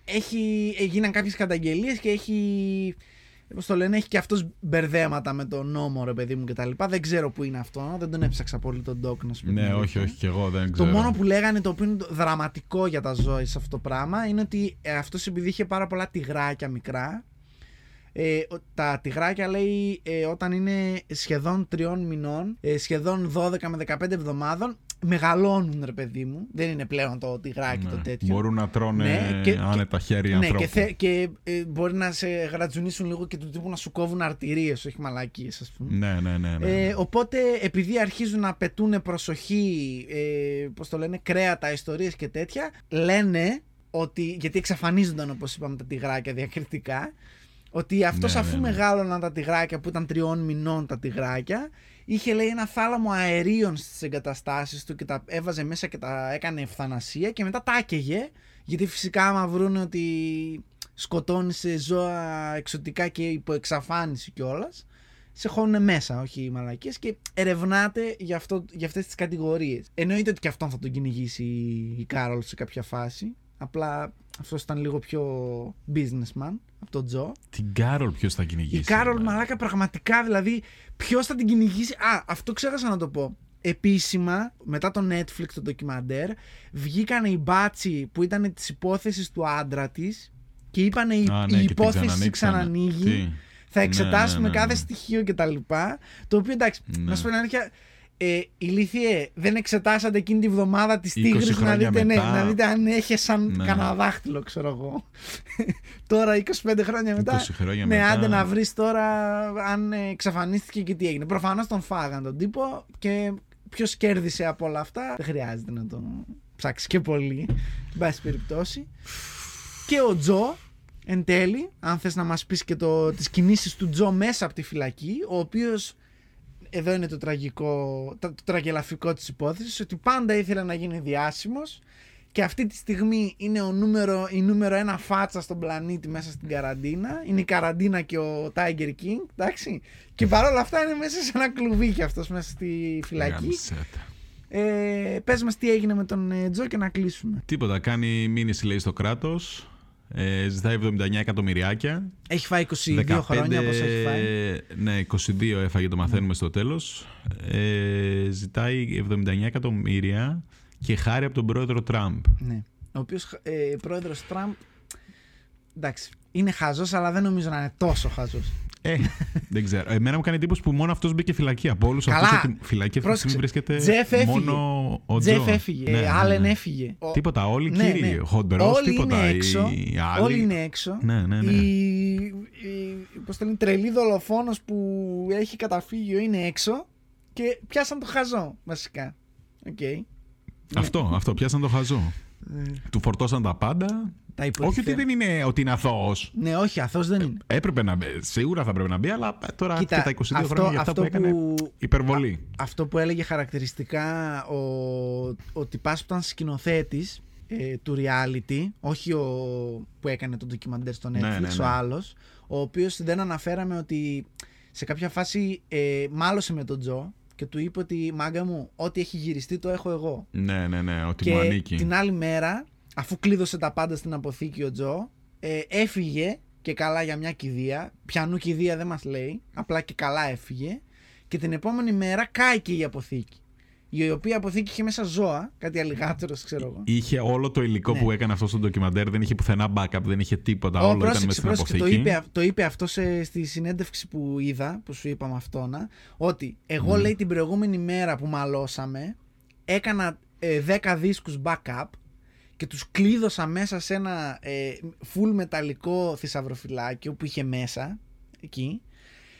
έχει, ε, γίναν κάποιες καταγγελίες και έχει. Πώς το λένε, έχει και αυτός μπερδέματα με τον νόμο, ρε παιδί μου κτλ. Δεν ξέρω που είναι αυτό. Δεν τον έψαξα πολύ τον Ντοκ να σου πω. την Ναι, αλήθεια. όχι, όχι, και εγώ δεν Το ξέρω. μόνο που λέγανε το οποίο είναι το δραματικό για τα ζώα σε αυτό το πράγμα είναι ότι ε, αυτός επειδή είχε πάρα πολλά τυγράκια μικρά ε, ο- τα τυγράκια λέει ε, όταν είναι σχεδόν τριών μηνών, ε, σχεδόν 12 με 15 εβδομάδων μεγαλώνουν ρε παιδί μου. Δεν είναι πλέον το τυγράκι Ναι. το τέτοιο. Μπορούν να τρώνε Ναι, και- άνετα χέρια ναι, ανθρώπου. και, θε, και ε, μπορεί να σε γρατζουνίσουν λίγο και του τύπου να σου κόβουν αρτηρίες, όχι μαλακίες ας πούμε. Ναι, ναι, ναι. ναι. Ε, οπότε επειδή αρχίζουν να πετούν προσοχή, ε, πώς το λένε, κρέατα, ιστορίες και τέτοια, λένε ότι, γιατί εξαφανίζονταν όπως είπαμε τα τυγράκια διακριτικά, ότι αυτός Ναι, αφού ναι, ναι. μεγάλωναν τα τυγράκια που ήταν τριών μηνών τα τυγράκια, είχε λέει ένα θάλαμο αερίων στις εγκαταστάσεις του και τα έβαζε μέσα και τα έκανε ευθανασία και μετά τα άκαιγε, γιατί φυσικά άμα βρούνε ότι σκοτώνει σε ζώα εξωτικά και υπό εξαφάνιση κιόλας, σε χώνουν μέσα, όχι οι μαλακίες και ερευνάτε για, αυτό, για αυτές τις κατηγορίες. Εννοείται ότι και αυτόν θα τον κυνηγήσει η- η Κάρολ σε κάποια φάση. Απλά αυτός ήταν λίγο πιο businessman από τον Τζο. Την Κάρολ ποιος θα κυνηγήσει. Η Κάρολ δηλαδή. μαλάκα πραγματικά δηλαδή ποιος θα την κυνηγήσει; Α, αυτό ξέχασα να το πω. Επίσημα, μετά το Netflix το ντοκιμαντέρ, βγήκαν οι μπάτσοι που ήταν της υπόθεσης του άντρα της και είπαν η, Α, η ναι, και την υπόθεση ξανανοίξανε. ξανανοίγει. Τι; Θα Ναι, εξετάσουμε ναι, ναι, κάθε ναι. στοιχείο κτλ. Το οποίο εντάξει, Ναι. να σου πω την αλήθεια, ε, ηλίθιε, δεν εξετάσατε εκείνη τη βδομάδα τη 20 τίγρη να χρόνια δείτε, ναι, μετά. να δείτε αν έχεσαν Ναι. κανένα δάχτυλο, ξέρω εγώ. *laughs* τώρα 25 χρόνια μετά. 20 χρόνια ναι, μετά. άντε να βρεις τώρα αν ε, εξαφανίστηκε και τι έγινε. Προφανώς τον φάγαν τον τύπο και ποιος κέρδισε από όλα αυτά. Δεν χρειάζεται να το ψάξεις και πολύ. Εν πάση περιπτώσει. Και ο Τζο, εν τέλει, αν θες να μας πεις και το, τις κινήσεις του Τζο μέσα από τη φυλακή, ο οποίος εδώ είναι το τραγικό, το, το τραγελαφικό της υπόθεσης, ότι πάντα ήθελε να γίνει διάσημος και αυτή τη στιγμή είναι ο νούμερο, η νούμερο ένα φάτσα στον πλανήτη μέσα στην καραντίνα. Είναι η καραντίνα και ο Tiger King, εντάξει. Και παρόλα αυτά είναι μέσα σε ένα κλουβί και αυτός μέσα στη φυλακή. Ε, πες μας τι έγινε με τον ε, Τζο και να κλείσουμε. Τίποτα, κάνει μήνυση λέει στο κράτος. Ε, ζητάει 79 εκατομμυριάκια. Έχει φάει 22 15, χρόνια, πώς έχει φάει. Ναι, 22 έφαγε, το μαθαίνουμε στο τέλος. Ε, ζητάει 79 εκατομμύρια και χάρη από τον πρόεδρο Τραμπ. Ναι. Ο οποίος ε, πρόεδρος Τραμπ. Εντάξει, είναι χαζός, αλλά δεν νομίζω να είναι τόσο χαζός. Ε, δεν ξέρω. Εμένα μου κάνει εντύπωση που μόνο αυτός μπήκε φυλακή. Από όλους αυτούς. Φυλακή αυτή τη στιγμή βρίσκεται μόνο ο Τζο. Τζεφ έφυγε. Ναι, ναι, Άλεν ναι. έφυγε. Τίποτα. Όλοι ναι, κύριοι. Ναι. Χοντρό, τίποτα. Είναι έξω, οι άλλοι... Όλοι είναι έξω. Ναι, ναι, ναι. Η, η, πώς το λένε, τρελή δολοφόνος που έχει καταφύγιο είναι έξω και πιάσαν το χαζό βασικά. Okay. Αυτό, αυτό, πιάσαν το χαζό. Ε. Του φορτώσαν τα πάντα. Τα όχι ότι δεν είναι ότι είναι αθώος. Ναι, όχι, αθώος δεν είναι. Έπρεπε να μπει. Σίγουρα θα πρέπει να μπει, αλλά τώρα Κοίτα, και τα 22 αυτό, χρόνια για αυτά που, που έκανε υπερβολή. αυτό που έλεγε χαρακτηριστικά ο, ο τυπάς που ήταν σκηνοθέτης ε, του reality, όχι ο που έκανε το ντοκιμαντέρ στο ναι, Netflix, ναι, ναι, ο άλλος, ο οποίος δεν αναφέραμε ότι σε κάποια φάση ε, μάλωσε με τον Τζο και του είπε ότι μάγκα μου, ό,τι έχει γυριστεί το έχω εγώ. Ναι, ναι, ναι, ότι και μου ανήκει. Την άλλη μέρα, αφού κλείδωσε τα πάντα στην αποθήκη ο Τζο, ε, έφυγε και καλά για μια κηδεία. Πιανού κηδεία δεν μας λέει, απλά και καλά έφυγε. Και την επόμενη μέρα κάηκε η αποθήκη η οποία αποθήκη είχε μέσα ζώα, κάτι αλιγάτερο, ξέρω εγώ. Είχε όλο το υλικό ναι. που έκανε αυτός στο ντοκιμαντέρ, δεν είχε πουθενά backup, δεν είχε τίποτα. όλο πρόσεξε, ήταν μέσα στην αποθήκη. Το είπε, το είπε αυτό σε, στη συνέντευξη που είδα, που σου είπα με αυτόνα, ότι εγώ λέει την προηγούμενη μέρα που μαλώσαμε, έκανα ε, 10 δίσκους backup και τους κλείδωσα μέσα σε ένα ε, full μεταλλικό θησαυροφυλάκιο που είχε μέσα εκεί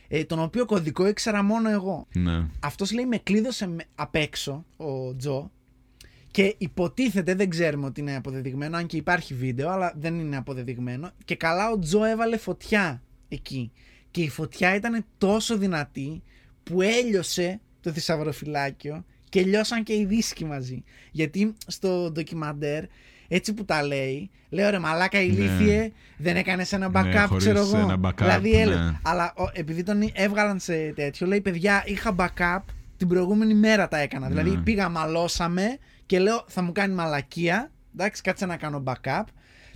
ε, τον οποίο κωδικό ήξερα μόνο εγώ. Ναι. Αυτός λέει με κλείδωσε απ' έξω ο Τζο και υποτίθεται, δεν ξέρουμε ότι είναι αποδεδειγμένο, αν και υπάρχει βίντεο, αλλά δεν είναι αποδεδειγμένο. Και καλά ο Τζο έβαλε φωτιά εκεί. Και η φωτιά ήταν τόσο δυνατή που έλειωσε το θησαυροφυλάκιο και λιώσαν και οι δίσκοι μαζί. Γιατί στο ντοκιμαντέρ έτσι που τα λέει, λέω ρε μαλάκα ηλίθιε, ναι. δεν έκανες ένα ναι, backup, ναι, ξέρω εγώ. Ένα backup, δηλαδή, ναι. αλλά επειδή τον έβγαλαν σε τέτοιο, λέει παιδιά, είχα backup την προηγούμενη μέρα τα έκανα. Δηλαδή ναι. πήγα, μαλώσαμε και λέω θα μου κάνει μαλακία. Εντάξει, κάτσε να κάνω backup.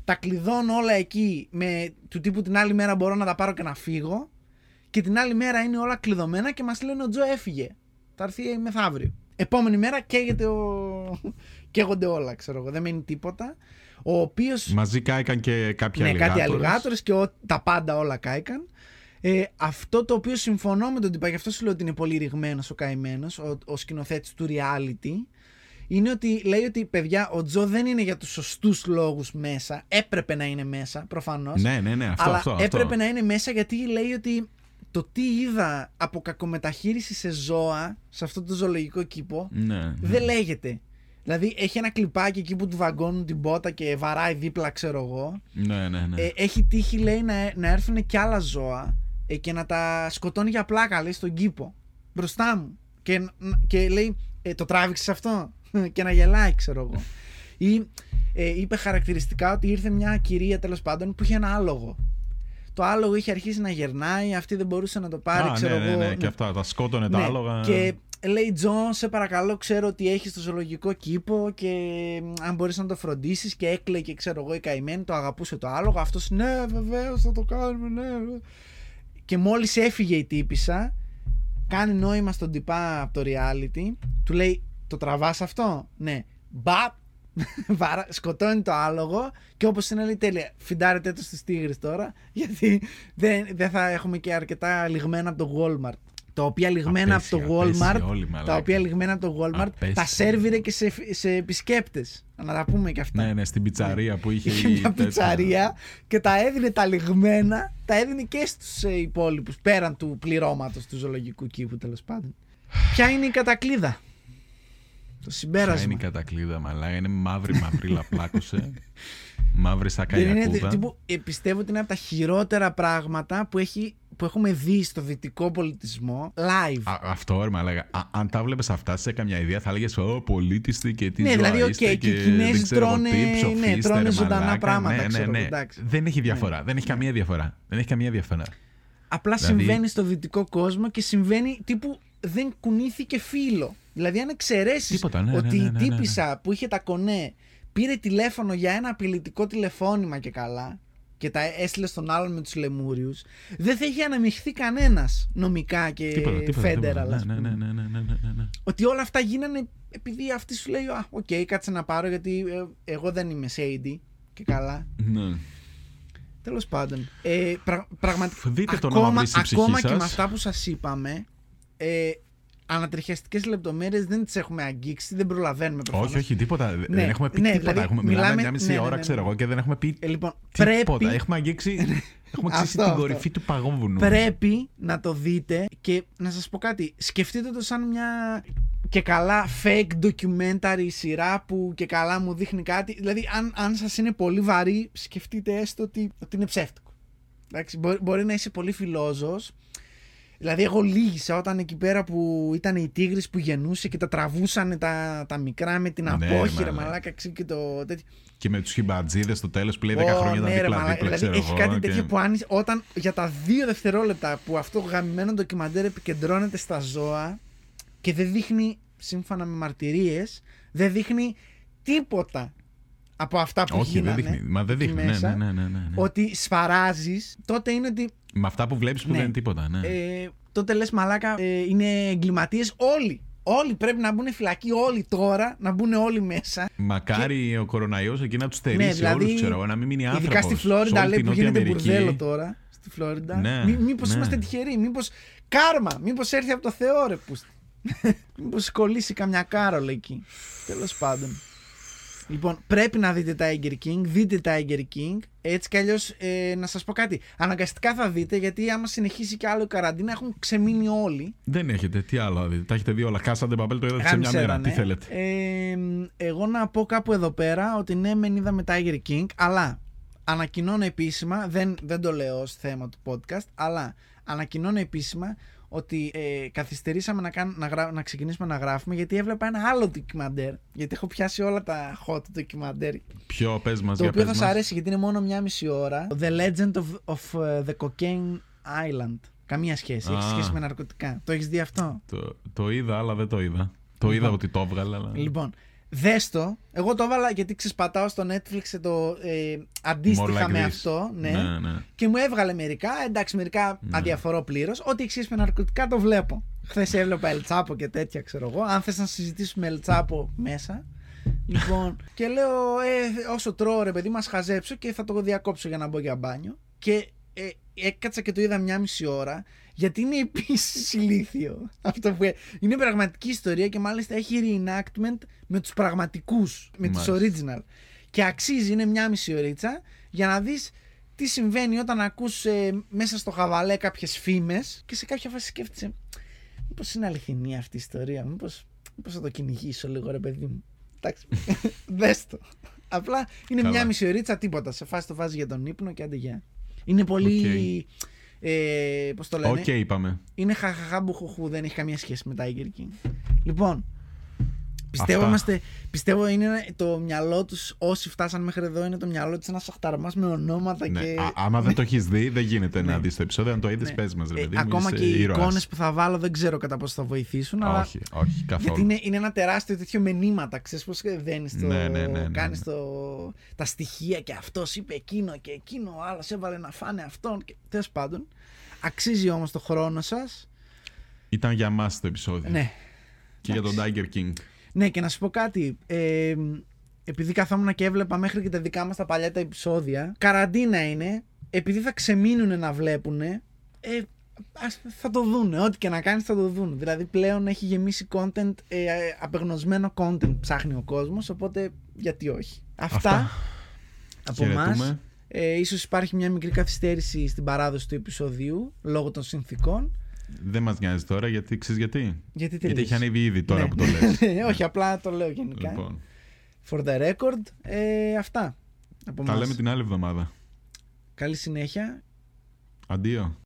Τα κλειδώνω όλα εκεί με του τύπου την άλλη μέρα μπορώ να τα πάρω και να φύγω. Και την άλλη μέρα είναι όλα κλειδωμένα και μας λένε ο Τζο έφυγε. Θα έρθει μεθαύριο. Επόμενη μέρα καίγεται ο, καίγονται όλα, ξέρω εγώ. Δεν μένει τίποτα. Ο οποίο. Μαζί κάηκαν και κάποια ναι, κάτι αλιγάτορες και ο, τα πάντα όλα κάηκαν. Ε, αυτό το οποίο συμφωνώ με τον τυπά, γι' αυτό σου λέω ότι είναι πολύ ρηγμένος ο καημένος, ο, ο σκηνοθέτης του reality, είναι ότι λέει ότι παιδιά, ο Τζο δεν είναι για τους σωστούς λόγους μέσα. Έπρεπε να είναι μέσα, προφανώς. Ναι, ναι, ναι, αυτό, αλλά αυτό, έπρεπε αυτό. να είναι μέσα γιατί λέει ότι το τι είδα από κακομεταχείριση σε ζώα σε αυτό το ζωολογικό κήπο ναι, ναι. δεν λέγεται. Δηλαδή έχει ένα κλιπάκι εκεί που του βαγκώνουν την πότα και βαράει δίπλα, ξέρω εγώ. Ναι, ναι, ναι. Ε, έχει τύχει, λέει, να, να έρθουν και άλλα ζώα ε, και να τα σκοτώνει για πλάκα, λέει, στον κήπο. Μπροστά μου. Και, και λέει, ε, το τράβηξες αυτό; *laughs* και να γελάει, ξέρω εγώ. Ή ε, είπε χαρακτηριστικά ότι ήρθε μια κυρία τέλος πάντων που είχε ένα άλογο. Το άλογο είχε αρχίσει να γερνάει, αυτή δεν μπορούσε να το πάρει, Α, ξέρω ναι, ναι, εγώ. ναι, και αυτά, τα σκότωνε τα Ναι, άλογα. Και λέει Τζον, σε παρακαλώ, ξέρω ότι έχεις το ζωολογικό κήπο και αν μπορείς να το φροντίσεις και έκλαιγε, ξέρω εγώ, η καημένη, το αγαπούσε το άλογο. Αυτός ναι, βεβαίως θα το κάνουμε, ναι. βε». Και μόλις έφυγε η τύπησα, κάνει νόημα στον τυπά από το reality, του λέει, Το τραβάς αυτό, ναι. Μπαπ, Βάρα, *laughs* σκοτώνει το άλογο και όπως είναι λέει τέλεια φιντάρετε το στις τίγρες τώρα *laughs* γιατί δεν, δεν θα έχουμε και αρκετά λιγμένα από το Walmart τα οποία λιγμένα Απέσια, από το απέσια Walmart όλοι, μαλάκα. τα οποία λιγμένα από το Walmart Απέσια. τα σέρβιρε και σε, σε επισκέπτες να τα πούμε και αυτά Ναι, ναι, στην πιτσαρία που είχε. είχε η μια τέτοια. πιτσαρία και τα έδινε τα ληγμένα τα έδινε και στους ε, υπόλοιπους πέραν του πληρώματος του ζωολογικού κήπου τέλος πάντων ποια είναι η κατακλείδα; Το Ποια συμπέρασμα είναι η κατακλείδα, μαλάκα. Είναι μαύρη, μαυρίλα *laughs* πλάκωσε. μαύρη σαν Δεν είναι, καλιακούδα. τύπου, ε, πιστεύω ότι είναι από τα χειρότερα πράγματα που έχει που έχουμε δει στο δυτικό πολιτισμό live. Α, αυτό ρε, μα έλεγα. Α, αν τα βλέπεις αυτά σε καμιά Ινδία, θα έλεγες απολίτιστοι και τι Ναι, δηλαδή, οκ, είστε και οι Κινέζοι δεν ξέρω εγώ τρώνε- τι, ναι, ψοφίστε, τρώνε ρε, ζωντανά μαλάκα. πράγματα, Ναι, ναι, ξέρω ναι. εγώ, εντάξει. Δεν έχει διαφορά. Δεν έχει καμία διαφορά. Δεν έχει καμία διαφορά. Απλά Δηλαδή- συμβαίνει στο δυτικό κόσμο και συμβαίνει τύπου δεν κουνήθηκε φύλλο. Δηλαδή, αν εξαιρέσεις Τίποτα, ναι, ναι, ότι ναι, η ναι, ναι, ναι. τύπισσα που είχε τα κονέ πήρε τηλέφωνο για ένα απειλητικό τηλεφώνημα και καλά και τα έστειλε στον άλλον με τους λεμούριους, δεν θα είχε αναμειχθεί κανένας νομικά και Τίποτα, τίποτα. federal. τίποτα. ας Ναι, ναι, πούμε. ναι, ναι, ναι, ναι, ναι, ναι. Ότι όλα αυτά γίνανε επειδή αυτή σου λέει: Α, οκ, κάτσε να πάρω γιατί ε, εγώ δεν είμαι shady και καλά. Ναι. Τέλος πάντων. Ε, πρα, πραγματικά. Δείτε τον ακόμα, άμα βρει στη ψυχή ακόμα και σας. με αυτά που σας είπαμε, ε, ανατριχιαστικές λεπτομέρειες δεν τις έχουμε αγγίξει, δεν προλαβαίνουμε προφανώς. Όχι, όχι, τίποτα. Ναι, δεν έχουμε πει ναι, τίποτα. δηλαδή, έχουμε, μιλάμε μιλάμε- μια μισή ναι, ναι, ώρα, ναι, ναι. ξέρω εγώ, και δεν έχουμε πει Ε, λοιπόν, τίποτα. πρέπει, Έχουμε αγγίξει, *laughs* έχουμε Αυτό, ξύσει την αυτό. κορυφή του παγόβουνου. πρέπει να το δείτε και να σας πω κάτι. Σκεφτείτε το σαν μια και καλά fake documentary σειρά που και καλά μου δείχνει κάτι. Δηλαδή, αν, αν σας είναι πολύ βαρύ, σκεφτείτε έστω ότι, ότι είναι ψεύτικο. Εντάξει, μπορεί, μπορεί να είσαι πολύ φιλόζος. Δηλαδή, εγώ λύγησα όταν εκεί πέρα που ήταν οι τίγρης που γεννούσε και τα τραβούσαν τα, τα μικρά με την Ναι, απόχειρα, μαλάκα. μαλάκα, ξέρω, και το τέτοιο. Και με τους χιμπατζίδες στο τέλος που λέει 10 Ω, χρόνια ήταν ναι, ρε, δίπλα μαλάκα. δίπλα, Δηλαδή, ξέρω έχει εγώ. κάτι και- τέτοιο που αν, όταν για τα δύο δευτερόλεπτα που αυτό το γαμημένο ντοκιμαντέρ επικεντρώνεται στα ζώα και δεν δείχνει, σύμφωνα με μαρτυρίες, δεν δείχνει τίποτα από αυτά που Όχι, δεν γίνανε δείχνει. Μα δεν εκεί δείχνει. Ναι, μέσα, ναι, ναι, ναι, ναι, ναι. Ότι σφαράζεις, τότε είναι ότι Με αυτά που βλέπεις που Ναι. δεν είναι τίποτα. Ναι. ε, τότε λες μαλάκα ε, είναι εγκληματίες όλοι. Όλοι πρέπει να μπουν φυλακή, όλοι τώρα, να μπουν όλοι μέσα. Μακάρι ο κοροναϊός εκεί να τους στερήσει Ναι, δηλαδή, όλου, ξέρω εγώ, να μην μείνει άνθρωπος. Ειδικά στη Φλόριντα λέει που γίνεται μπουρδέλο τώρα. Στη Φλόριντα. Ναι, Μή, μήπως ναι. είμαστε τυχεροί, μήπως κάρμα, μήπως έρθει από το Θεό ρε που... *laughs* μήπως κολλήσει καμιά κάρολ εκεί. Τέλος πάντων. Λοιπόν, πρέπει να δείτε Tiger King, δείτε Tiger King. Έτσι κι αλλιώς, ε, να σας πω κάτι. Αναγκαστικά θα δείτε, γιατί άμα συνεχίσει κι άλλο η καραντίνα, έχουν ξεμείνει όλοι. Δεν έχετε. Τι άλλο να δείτε. Τα έχετε δει όλα. Κάσατε παπέλ το είδατε σε μια Γάμισε μέρα. τα, Τι ναι. θέλετε. Ε, εγώ να πω κάπου εδώ πέρα ότι ναι, μεν είδαμε Tiger King, αλλά ανακοινώνω επίσημα, δεν, δεν το λέω ως θέμα του podcast, αλλά ανακοινώνω επίσημα ότι ε, καθυστερήσαμε να, κάν, να, γρά- να ξεκινήσουμε να γράφουμε γιατί έβλεπα ένα άλλο ντοκιμαντέρ. Γιατί έχω πιάσει όλα τα hot ντοκιμαντέρ. Ποιο πες μας Το για οποίο πες θα μας. σα αρέσει γιατί είναι μόνο μία μισή ώρα. The Legend of, of uh, the Cocaine Island. Καμία σχέση. Έχει Α. σχέση με ναρκωτικά. Το έχεις δει αυτό; Το, το είδα, αλλά δεν το είδα. Το είδα ότι το έβγαλε, αλλά. Λοιπόν, δες το. Εγώ το έβαλα γιατί ξεσπατάω στο Netflix το ε, αντίστοιχα More like με this. αυτό. Ναι. ναι, ναι. Και μου έβγαλε μερικά. Εντάξει, μερικά αδιαφορώ πλήρως. Ό,τι έχει σχέση με ναρκωτικά το βλέπω. Χθες έβλεπα Ελτσάπο και τέτοια, ξέρω εγώ. Αν θες να συζητήσουμε Ελτσάπο μέσα. Λοιπόν, και λέω, ε, όσο τρώω ρε παιδί, μας χαζέψω και θα το διακόψω για να μπω για μπάνιο. Και ε, έκατσα και το είδα μια μισή ώρα. Γιατί είναι επίσης ηλίθιο αυτό που ε- είναι πραγματική ιστορία και μάλιστα έχει reenactment με τους πραγματικούς, με τους Μάλιστα. original. Και αξίζει, είναι μια μισή ωρίτσα για να δεις τι συμβαίνει όταν ακούς ε, μέσα στο χαβαλέ κάποιες φήμες και σε κάποια φάση σκέφτεσαι μήπως είναι αληθινή αυτή η ιστορία, μήπως, μήπως θα το κυνηγήσω λίγο ρε παιδί μου. Εντάξει, *laughs* δες το. Απλά είναι Καλά. μια μισή ωρίτσα τίποτα, σε φάση το βάζεις για τον ύπνο και άντε γεια. Είναι πολύ... Ε, πώς το λένε, Οκ, είπαμε. είναι χαχαχά μπουχουχού, δεν έχει καμία σχέση με Tiger King. Λοιπόν, πιστεύω, Αυτά. είμαστε, πιστεύω είναι ένα- το μυαλό τους, όσοι φτάσαν μέχρι εδώ, είναι το μυαλό τους ένας αχταρμάς με ονόματα Ναι. και... Α, άμα δεν το έχεις δει, δεν γίνεται Ναι. να δεις το επεισόδιο. Αν το είδες, Ναι. πες μας, ρε Ε, παιδί μου, ακόμα είσαι και οι ήρωας. εικόνες που θα βάλω δεν ξέρω κατά πόσο θα βοηθήσουν, αλλά Όχι, όχι, καθόλου. γιατί είναι, είναι ένα τεράστιο τέτοιο με νήματα. Ξέρεις πώς δένεις το, Ναι, ναι, ναι, ναι, κάνεις ναι. το, τα στοιχεία και αυτός είπε εκείνο και εκείνο, ο άλλος έβαλε να φάνε αυτόν. Και, τέλος πάντων, αξίζει όμως το χρόνο σας. Ήταν για μας το επεισόδιο. Ναι, Και για τον Tiger King. Ναι, και να σου πω κάτι. Ε, επειδή καθόμουν και έβλεπα μέχρι και τα δικά μας τα παλιά τα επεισόδια, καραντίνα είναι, επειδή θα ξεμείνουν να βλέπουν, ε, ας, θα το δούνε. Ό,τι και να κάνεις θα το δούνε. Δηλαδή πλέον έχει γεμίσει content, ε, ε, απεγνωσμένο content ψάχνει ο κόσμος, οπότε γιατί όχι. Αυτά, Αυτά. από εμά. Χαιρετούμε. Ε, ίσως υπάρχει μια μικρή καθυστέρηση στην παράδοση του επεισοδίου λόγω των συνθήκων. Δεν μας νοιάζει τώρα γιατί ξέρεις γιατί; Γιατί Γιατί τελείωσε. έχει ανέβει ήδη τώρα Ναι. που το λες. *laughs* Όχι, απλά το λέω γενικά. λοιπόν, For the record, ε, αυτά. Από τα εμάς. λέμε την άλλη εβδομάδα. Καλή συνέχεια Αντίο.